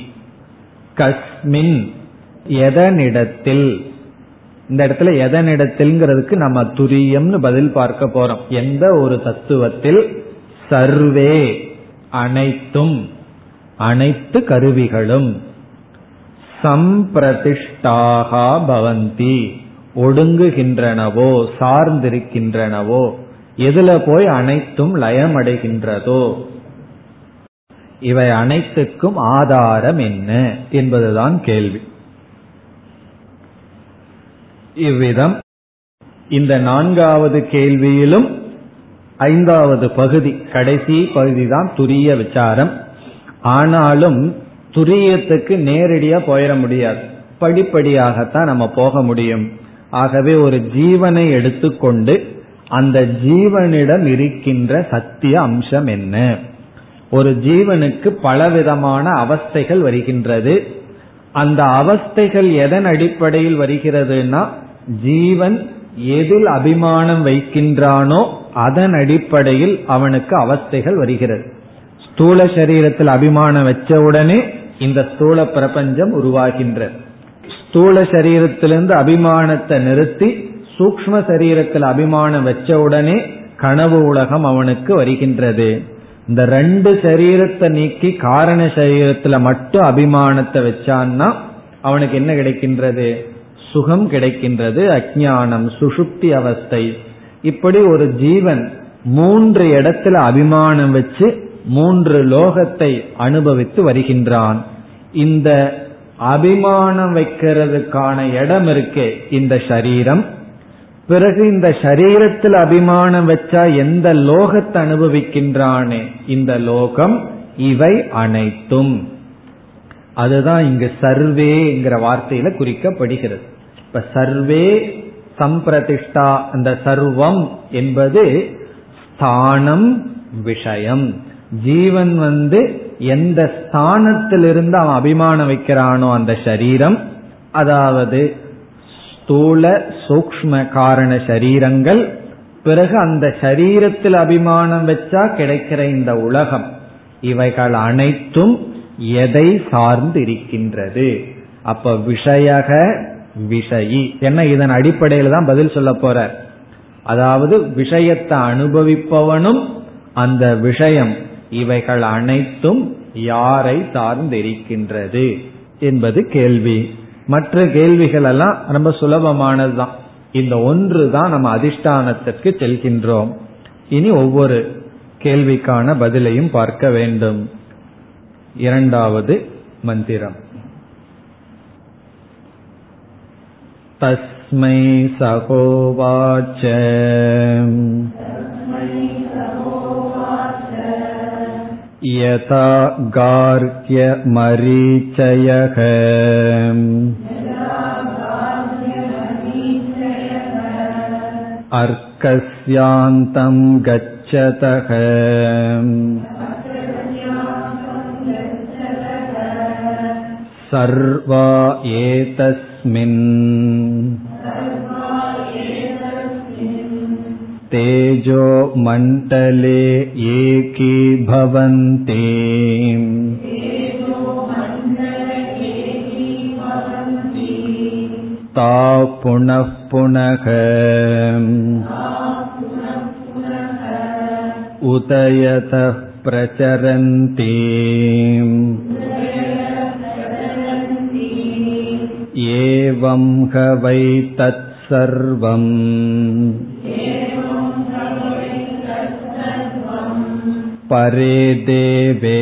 கஸ்மின் எதனிடத்தில்? இந்த இடத்துல எதனிடத்தில்ங்கிறதுக்கு நம்ம துரியம்னு பதில் பார்க்க போறோம். எந்த ஒரு தத்துவத்தில்? சர்வே. அனைத்தும் அனைத்து கருவிகளும் சம்பிரதிஷ்டாகா பவந்தி. ஒடுங்குகின்றனவோ சார்ந்திருக்கின்றனவோ எதுல போய் அனைத்தும் லயமடைகின்றதோ இவை அனைத்துக்கும் ஆதாரம் என்ன என்பதுதான் கேள்வி. இவ்விதம் இந்த நான்காவது கேள்வியிலும் ஐந்தாவது பகுதி கடைசி பகுதி தான் துரிய விசாரம். ஆனாலும் துரியத்துக்கு நேரடியா போயிட முடியாது. படிப்படியாகத்தான் நம்ம போக முடியும். ஆகவே ஒரு ஜீவனை எடுத்துக்கொண்டு அந்த ஜீவனிடம் இருக்கின்ற சத்திய அம்சம் என்ன? ஒரு ஜீவனுக்கு பலவிதமான அவஸ்தைகள் வருகின்றது. அந்த அவஸ்தைகள் எதன் அடிப்படையில் வருகிறதுனா ஜீவன் எதில் அபிமானம் வைக்கின்றானோ அதன் அடிப்படையில் அவனுக்கு அவஸ்தைகள் வருகிறது. ஸ்தூல சரீரத்தில் அபிமானம் வச்ச உடனே இந்த ஸ்தூல பிரபஞ்சம் உருவாகின்றது. ஸ்தூல சரீரத்திலிருந்து அபிமானத்தை நிறுத்தி சூக்ம சரீரத்தில் அபிமானம் வச்ச உடனே கனவு உலகம் அவனுக்கு வருகின்றது. இந்த ரெண்டு சரீரத்தை நீக்கி காரண சரீரத்துல மட்டும் அபிமானத்தை வச்சான்னா அவனுக்கு என்ன கிடைக்கின்றது? சுகம் கிடைக்கின்றது அஜானம் சுஷுப்தி அவஸ்தை. இப்படி ஒரு ஜீவன் மூன்று இடத்துல அபிமானம் வச்சு மூன்று லோகத்தை அனுபவித்து வருகின்றான். இந்த அபிமானம் வைக்கிறதுக்கான இடம் இருக்கே இந்த சரீரம். பிறகு இந்த சரீரத்தில் அபிமானம் வச்சா எந்த லோகத்தை அனுபவிக்கின்றானே? இந்த லோகம் இவை அனைத்தும். அதுதான் இங்கு சர்வேங்கிற வார்த்தையில குறிக்கப்படுகிறது. இப்ப சர்வே சம்பிரதிஷ்டா அந்த சர்வம் என்பது ஸ்தானம் விஷயம். ஜீவன் வந்து எந்த ஸ்தானத்திலிருந்து அவன் அபிமானம் வைக்கிறானோ அந்த சரீரம் அதாவது ஸ்தூல சூக்ம காரண சரீரங்கள் பிறகு அந்த சரீரத்தில் அபிமானம் வச்சா கிடைக்கிற இந்த உலகம். இவைகள் அனைத்தும் எதை சார்ந்து இருக்கின்றது அப்ப விஷயக விஷயி. என்ன இதன் அடிப்படையில் தான் பதில் சொல்ல போற. அதாவது விஷயத்தை அனுபவிப்பவனும் அந்த விஷயம் இவைகள் அனைத்தும் யாரை சார்ந்திருக்கின்றது என்பது கேள்வி. மற்ற கேள்விகள் எல்லாம் ரொம்ப சுலபமானதுதான். இந்த ஒன்று தான் நம்ம அதிஷ்டானத்திற்கு செல்கின்றோம். இனி ஒவ்வொரு கேள்விக்கான பதிலையும் பார்க்க வேண்டும். இரண்டாவது மந்திரம். तस्मै सहोवाच यथा गार्ग्यमरीचयः अर्कस्यान्तं गच्छतः सर्वा एतस्मिन् तेजो मण्डले एकीभवन्ति ता पुनः पुनः उदयतः प्रचरन्ति एवं ह वै तत्सर्वम् परे देवे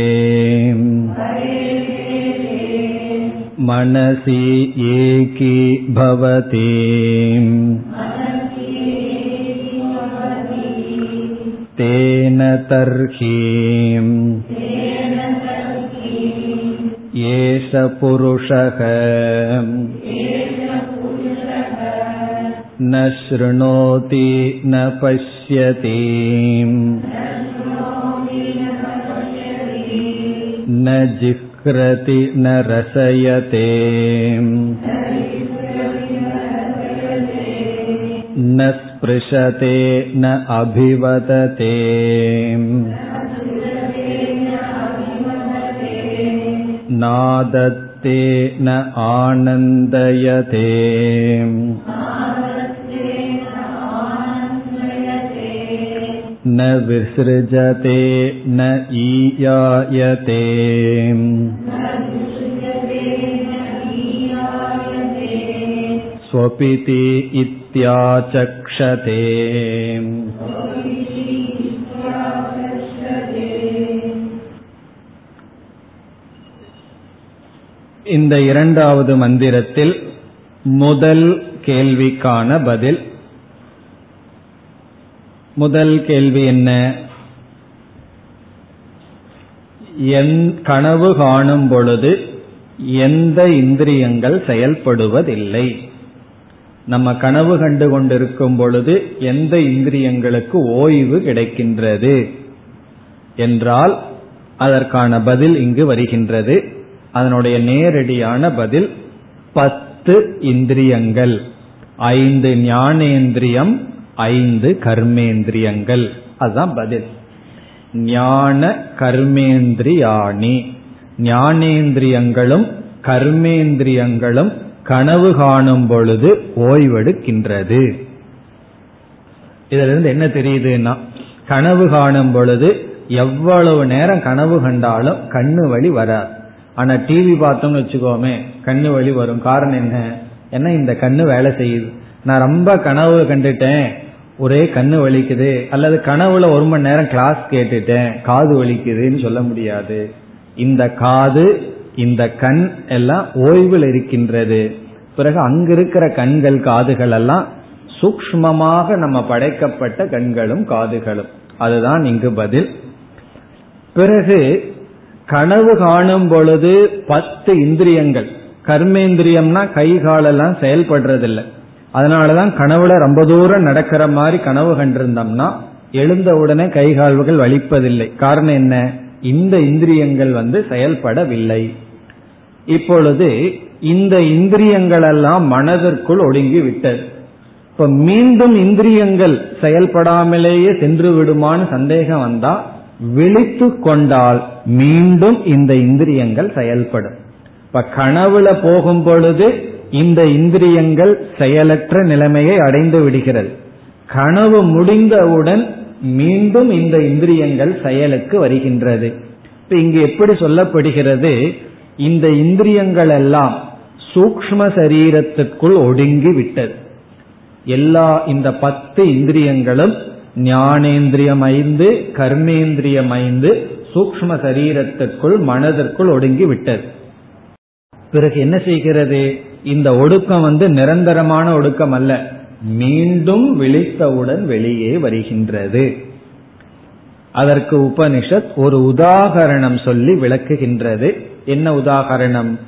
मनसि एकी भवति तेन तर्हि एष पुरुषः न शृणोति न पश्यति न जिह्रति न रसयते न स्पृशते न अभिवदते नादत्ते न आनन्दयते न विसृजते न ईयायते स्वपिति इत्याचक्षते இந்த இரண்டாவது மந்திரத்தில் முதல் கேள்விக்கான பதில். முதல் கேள்வி என்ன? கனவு காணும் பொழுது எந்த இந்திரியங்கள் செயல்படுவதில்லை? நம்ம கனவு கண்டு கொண்டிருக்கும் பொழுது எந்த இந்திரியங்களுக்கு ஓய்வு கிடைக்கின்றது? என்றால் அதற்கான பதில் இங்கு வருகின்றது. அதனுடைய நேரடியான பதில் பத்து இந்திரியங்கள். ஐந்து ஞானேந்திரியம் ஐந்து கர்மேந்திரியங்கள். அதுதான் பதில். ஞான கர்மேந்திரியாணி. ஞானேந்திரியங்களும் கர்மேந்திரியங்களும் கனவு காணும் பொழுது ஓய்வெடுக்கின்றது. இதிலிருந்து என்ன தெரியுதுன்னா கனவு காணும் பொழுது எவ்வளவு நேரம் கனவு கண்டாலும் கண்ணு வழி வராது. ஆனா டிவி பார்த்தோம்னு வச்சுக்கோமே கண்ணு வலி வரும். காரணம் என்ன? ஏன்னா இந்த கண்ணு வேலை செய்யுது? நான் ரொம்ப கனவு கண்டுட்டேன். ஒரே கண்ணு வலிக்குது. அல்லது கனவுல ஒரு மணி நேரம் கிளாஸ் கேட்டுட்டேன். காது வலிக்குதுன்னு சொல்ல முடியாது. இந்த காது இந்த கண் எல்லாம் ஓய்வில் இருக்கின்றது. பிறகு அங்கிருக்கிற கண்கள் காதுகள் எல்லாம் சூக்மமாக நம்ம படைக்கப்பட்ட கண்களும் காதுகளும். அதுதான் இங்கு பதில். பிறகு கனவு காணும் பொழுது பத்து இந்திரியங்கள். கர்மேந்திரியம்னா கை காலெல்லாம் செயல்படுறதில்லை. அதனாலதான் கனவுல ரொம்ப தூரம் நடக்கிற மாதிரி கனவு கண்டிருந்தோம்னா எழுந்த உடனே கை கால்கள் வலிப்பதில்லை. காரணம் என்ன? இந்த இந்திரியங்கள் வந்து செயல்படவில்லை. இப்பொழுது இந்த இந்திரியங்கள் எல்லாம் மனதிற்குள் ஒடுங்கி விட்டது இப்ப மீண்டும் இந்திரியங்கள் செயல்படாமலேயே சென்று விடுமான்னு சந்தேகம் வந்தா விழித்து கொண்டால் மீண்டும் இந்த இந்திரியங்கள் செயல்படும். இப்ப கனவுல போகும் பொழுது இந்த இந்திரியங்கள் செயலற்ற நிலைமையை அடைந்து விடுகிறது. கனவு முடிந்தவுடன் மீண்டும் இந்த இந்திரியங்கள் செயலுக்கு வருகின்றது. இப்ப இங்கு எப்படி சொல்லப்படுகிறது? இந்த இந்திரியங்கள் எல்லாம் சூக்ம சரீரத்துக்குள் ஒடுங்கி விட்டது. எல்லா இந்த பத்து இந்திரியங்களும் ஞானேந்திரியம் ஐந்து கர்மேந்திரியம் ஐந்து சூக்ம சரீரத்துக்குள் மனதிற்குள் ஒடுங்கி விட்டது பிறகு என்ன செய்கிறது? இந்த ஒடுக்கம் வந்து நிரந்தரமான ஒடுக்கம் அல்ல மீண்டும் விழித்தவுடன் வெளியே வருகின்றது. அதற்கு உபனிஷத் ஒரு உதாகரணம் சொல்லி விளக்குகின்றது. என்ன உதாகரணம்?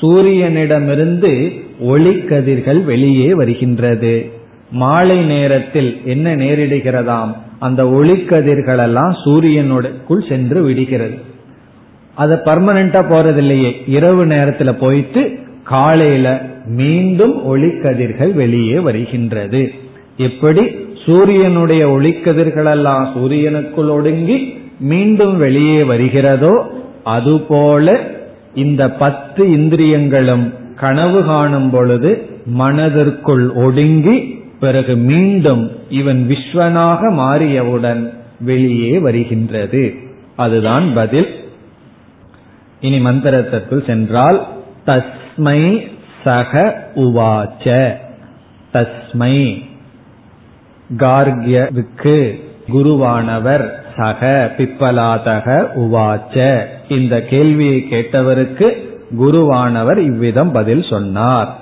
சூரியனிடமிருந்து ஒளிக்கதிர்கள் வெளியே வருகின்றது. மாலை நேரத்தில் என்ன நேரிடுகிறதாம்? அந்த ஒளிக்கதிர்கள் எல்லாம் சூரியனுக்குள் சென்று விடுகிறது. அது பர்மனண்டா போறதில்லையே. இரவு நேரத்துல போயிட்டு காலையில மீண்டும் ஒளிக்கதிர்கள் வெளியே வருகின்றது. எப்படி? சூரியனுடைய ஒளிக்கதிர்களெல்லாம் சூரியனுக்குள் ஒடுங்கி மீண்டும் வெளியே வருகிறதோ அதுபோல இந்த பத்து இந்திரியங்களும் கனவு காணும் பொழுது மனதிற்குள் ஒடுங்கி பிறகு மீண்டும் இவன் விஸ்வனாக மாறியவுடன் வெளியே வருகின்றது. அதுதான் பதில். இனி மந்திரத்திற்குள் சென்றால் தஸ்மை சக உவாச்ச. தஸ்மை கார்கியவுக்கு குருவானவர் சக பிப்பலாதக உவாச்ச. இந்த கேள்வியை கேட்டவருக்கு குருவானவர் இவ்விதம் பதில் சொன்னார்.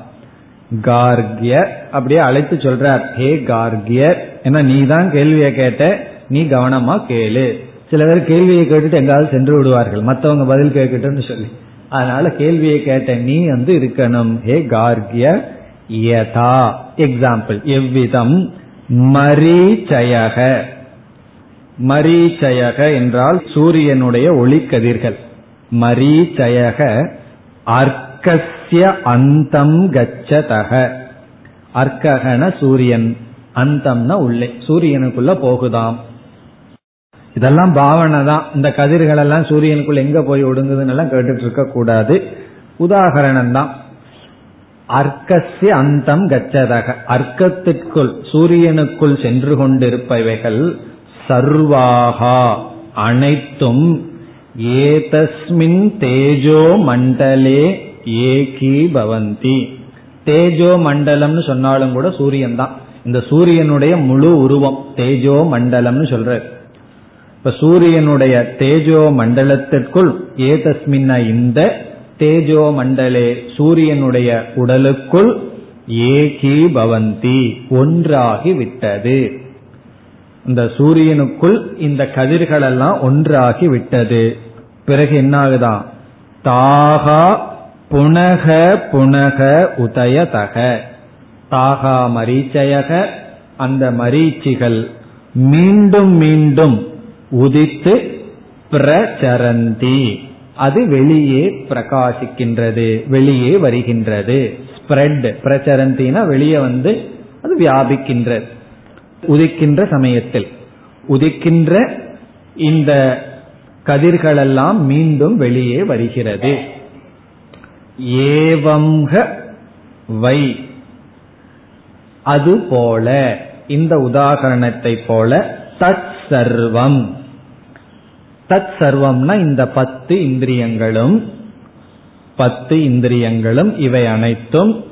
கார்கியர் அப்படியே அழைத்து சொல்றார் ஹே கார்கியர் ஏன்னா நீ தான் கேள்வியை கேட்ட நீ கவனமா கேளு. சில பேர் கேள்வியை கேட்டுட்டு எங்காவது சென்று விடுவார்கள் மற்றவங்க பதில் கேட்கட்டும்னு சொல்லி. அதனால கேள்வியை கேட்ட நீ வந்து இருக்கணும். ஹே கார்கிய யதா எக்ஸாம்பிள் எவ்விதம்? மரீச்சயக. மரீச்சயக என்றால் சூரியனுடைய ஒளிக்கதிர்கள். மரீச்சயக அர்க்கசிய அந்தம் கச்சதக. அர்க்ககன சூரியன். அந்தம்னா உள்ளே. சூரியனுக்குள்ள போகுதாம். இதெல்லாம் பாவனை தான். இந்த கதிர்கள் எல்லாம் சூரியனுக்குள்ள எங்க போய் ஒடுங்குதுன்னு எல்லாம் கேட்டுட்டு இருக்க கூடாது. உதாகரணம் தான். அர்க்கசிய அந்தம் கச்சதக. அர்க்கத்திற்குள் சூரியனுக்குள் சென்று கொண்டிருப்பவைகள் சர்வாகா. அனைத்தும் ஏதஸ்மின் தேஜோ மண்டலே ஏகி பவந்தி தேஜோ மண்டலம்னு சொன்னாலும் கூட சூரியன் தான் இந்த சூரியனுடைய முழு உருவம் தேஜோ மண்டலம்னு சொல்ற இப்ப சூரியனுடைய தேஜோ மண்டலத்திற்குள் ஏதஸ்மின்ன இந்த தேஜோ மண்டலே சூரியனுடைய உடலுக்குள் ஏகி பவந்தி ஒன்றாகி விட்டது இந்த சூரியனுக்குள் இந்த கதிர்கள் எல்லாம் ஒன்றாகி விட்டது பிறகு என்ன ஆகுதான் தாகா புனக புனக உதயதக. தாகா மரீச்சயக அந்த மரீச்சிகள் மீண்டும் மீண்டும் உதித்து பிரச்சரந்தி அது வெளியே பிரகாசிக்கின்றது வெளியே வருகின்றது. ஸ்ப்ரெட் பிரச்சரந்தினா வெளியே வந்து அது வியாபிக்கின்றது உதிக்கின்ற சமயத்தில். உதிக்கின்ற இந்த கதிர்களெல்லாம் மீண்டும் வெளியே வருகிறது. ஏவம்ஹ வை. அதுபோல இந்த உதாகரணத்தை போல தத் சர்வம் தத் சர்வம்னா இந்த பத்து இந்திரியங்களும் பத்து இந்திரியங்களும் இவை அனைத்தும்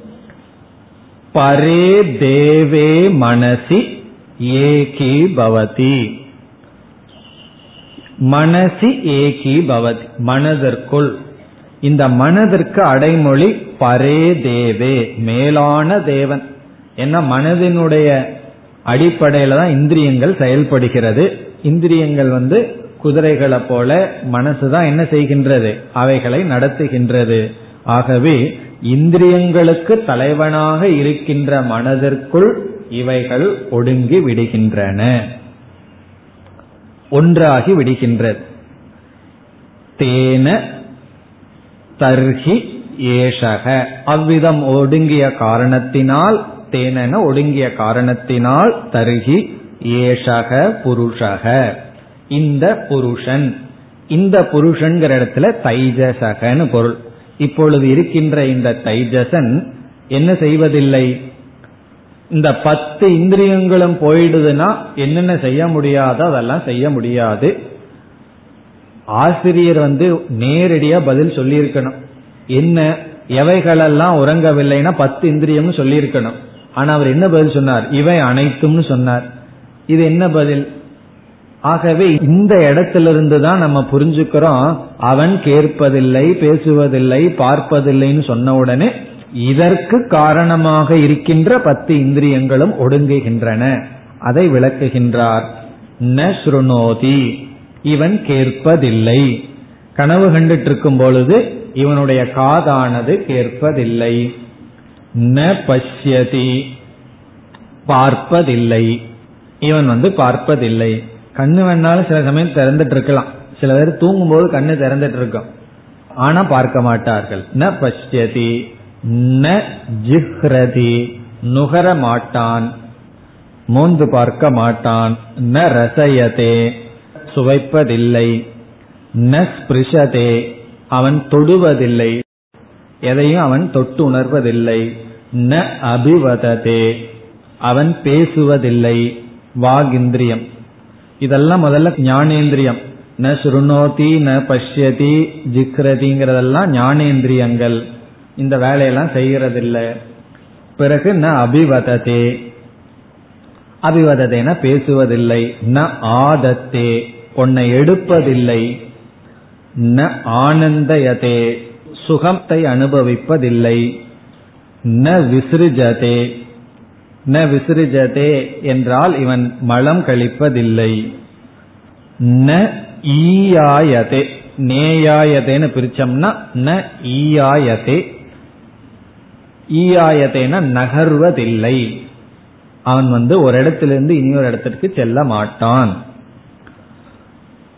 பரே தேவே மனசி ஏகி பவதி. மனசி ஏகி பவதி மனதிற்குள். இந்த மனதிற்கு அடைமொழி பரே தேவே மேலான தேவன். ஏன்னா மனதினுடைய அடிப்படையில தான் இந்திரியங்கள் செயல்படுகிறது. இந்திரியங்கள் வந்து குதிரைகளை போல மனசுதான் என்ன செய்கின்றது? அவைகளை நடத்துகின்றது. ஆகவே இந்திரியங்களுக்கு தலைவனாக இருக்கின்ற மனதிற்குள் இவைகள் ஒடுங்கி விடுகின்றன. ஒன்றாகி விடுகின்றது. தேன தர்ஹி ஏஷக. அவ்விதம் ஒடுங்கிய காரணத்தினால் தேனென ஒடுங்கிய காரணத்தினால் தருகி ஏஷக புருஷக. இந்த புருஷன். இந்த புருஷன்கிற இடத்துல தைஜசகன்னு பொருள். இப்பொழுது இருக்கின்ற இந்த தைஜசன் என்ன செய்வதில்லை? இந்த பத்து இந்திரியங்களும் போயிடுதுன்னா என்னென்ன செய்ய முடியாதோ அதெல்லாம் செய்ய முடியாது. ஆசிரியர் வந்து நேரடியா பதில் சொல்லியிருக்கணும். என்ன எவைகளெல்லாம் உறங்கவில்லைன்னா பத்து இந்திரியம்னு சொல்லியிருக்கணும். ஆனா அவர் என்ன பதில் சொன்னார்? இவை அனைத்தும்னு சொன்னார். இது என்ன பதில்? ஆகவே இந்த இடத்திலிருந்து தான் நம்ம புரிஞ்சுக்கிறோம் அவன் கேட்பதில்லை பேசுவதில்லை பார்ப்பதில்லைன்னு சொன்ன உடனே இதற்கு காரணமாக இருக்கின்ற பத்து இந்திரியங்களும் ஒடுங்குகின்றன. அதை விளக்குகின்றார். ந ஸ்ருணோதி. இவன் கேட்பதில்லை கனவு கண்டுட்டு இருக்கும் பொழுது இவனுடைய காதானது கேட்பதில்லை ந பஷ்யதி. பார்ப்பதில்லை. இவன் வந்து பார்ப்பதில்லை. கண்ணு வேணாலும் சில சமயம் திறந்துட்டு இருக்கலாம் சில பேர் தூங்கும் போது கண்ணு திறந்துட்டு இருக்கும் ஆனா பார்க்க மாட்டார்கள். ந பஷ்யதி. ந ஜிஹ்ரதி. நுகர மாட்டான். மோந்து பார்க்க மாட்டான். ந ரசயதே. சுவைப்பதில்லை. ந ஸ்பிருஷதே அவன் தொடுவதில்லை. எதையும் அவன் தொட்டு உணர்வதில்லை ந அபிவததே அவன் பேசுவதில்லை. வாகிந்திரியம். இதெல்லாம் முதல்ல ஞானேந்திரியம். ந சுருணோதி ந பஷ்யதி ஜிக்ரதிங்கிறதெல்லாம் ஞானேந்திரியங்கள். இந்த வேலையெல்லாம் செய்யறதில்லை பிறகு ந அபிவததே. அபிவததேன பேசுவதில்லை. ந ஆதத்தே. உன்னை எடுப்பதில்லை. ந ஆனந்தயதே. சுகத்தை அனுபவிப்பதில்லை. ந விசிறிஜதே. ந விசிறிஜதே என்றால் இவன் மலம் கழிப்பதில்லை. ந ஈயாயதே. நேயாயதேன்னு பிரிச்சோம்னா ந ஈயாயதே. ஈயாயதேன நகர்வதில்லை. அவன் வந்து ஒரு இடத்திலிருந்து இனி ஒரு இடத்திற்கு செல்ல மாட்டான்.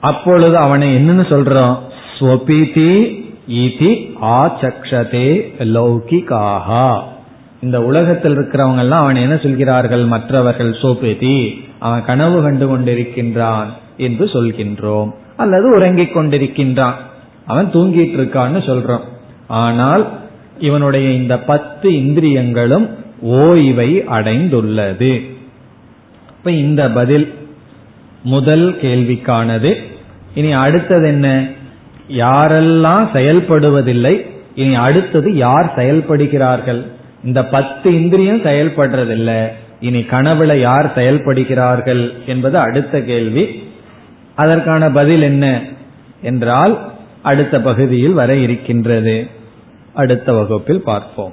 அப்பொழுது அவனை என்னன்னு சொல்றான் ஸ்வபிதி இதி ஆச்சக்ஷதே லௌகிகாகா இந்த உலகத்தில் இருக்கிறவங்க எல்லாம் அவன் என்ன சொல்கிறார்கள்? மற்றவர்கள் சோபேதி அவன் கனவு கண்டு கொண்டிருக்கின்றான் என்று சொல்கின்றோம். அல்லது உறங்கிக் கொண்டிருக்கின்றான். அவன் தூங்கிட்டு இருக்கான்னு சொல்றோம். ஆனால் இவனுடைய இந்த பத்து இந்திரியங்களும் ஓய்வை அடைந்துள்ளது. இப்ப இந்த பதில் முதல் கேள்விக்கானது. இனி அடுத்தது என்ன? யாரெல்லாம் செயல்படுவதில்லை இனி அடுத்தது யார் செயல்படுகிறார்கள்? இந்த பத்து இந்திரியம் செயல்படுறதில்லை. இனி கனவுல யார் செயல்படுகிறார்கள் என்பது அடுத்த கேள்வி. அதற்கான பதில் என்ன என்றால் அடுத்த பகுதியில் வர இருக்கின்றது. அடுத்த வகுப்பில் பார்ப்போம்.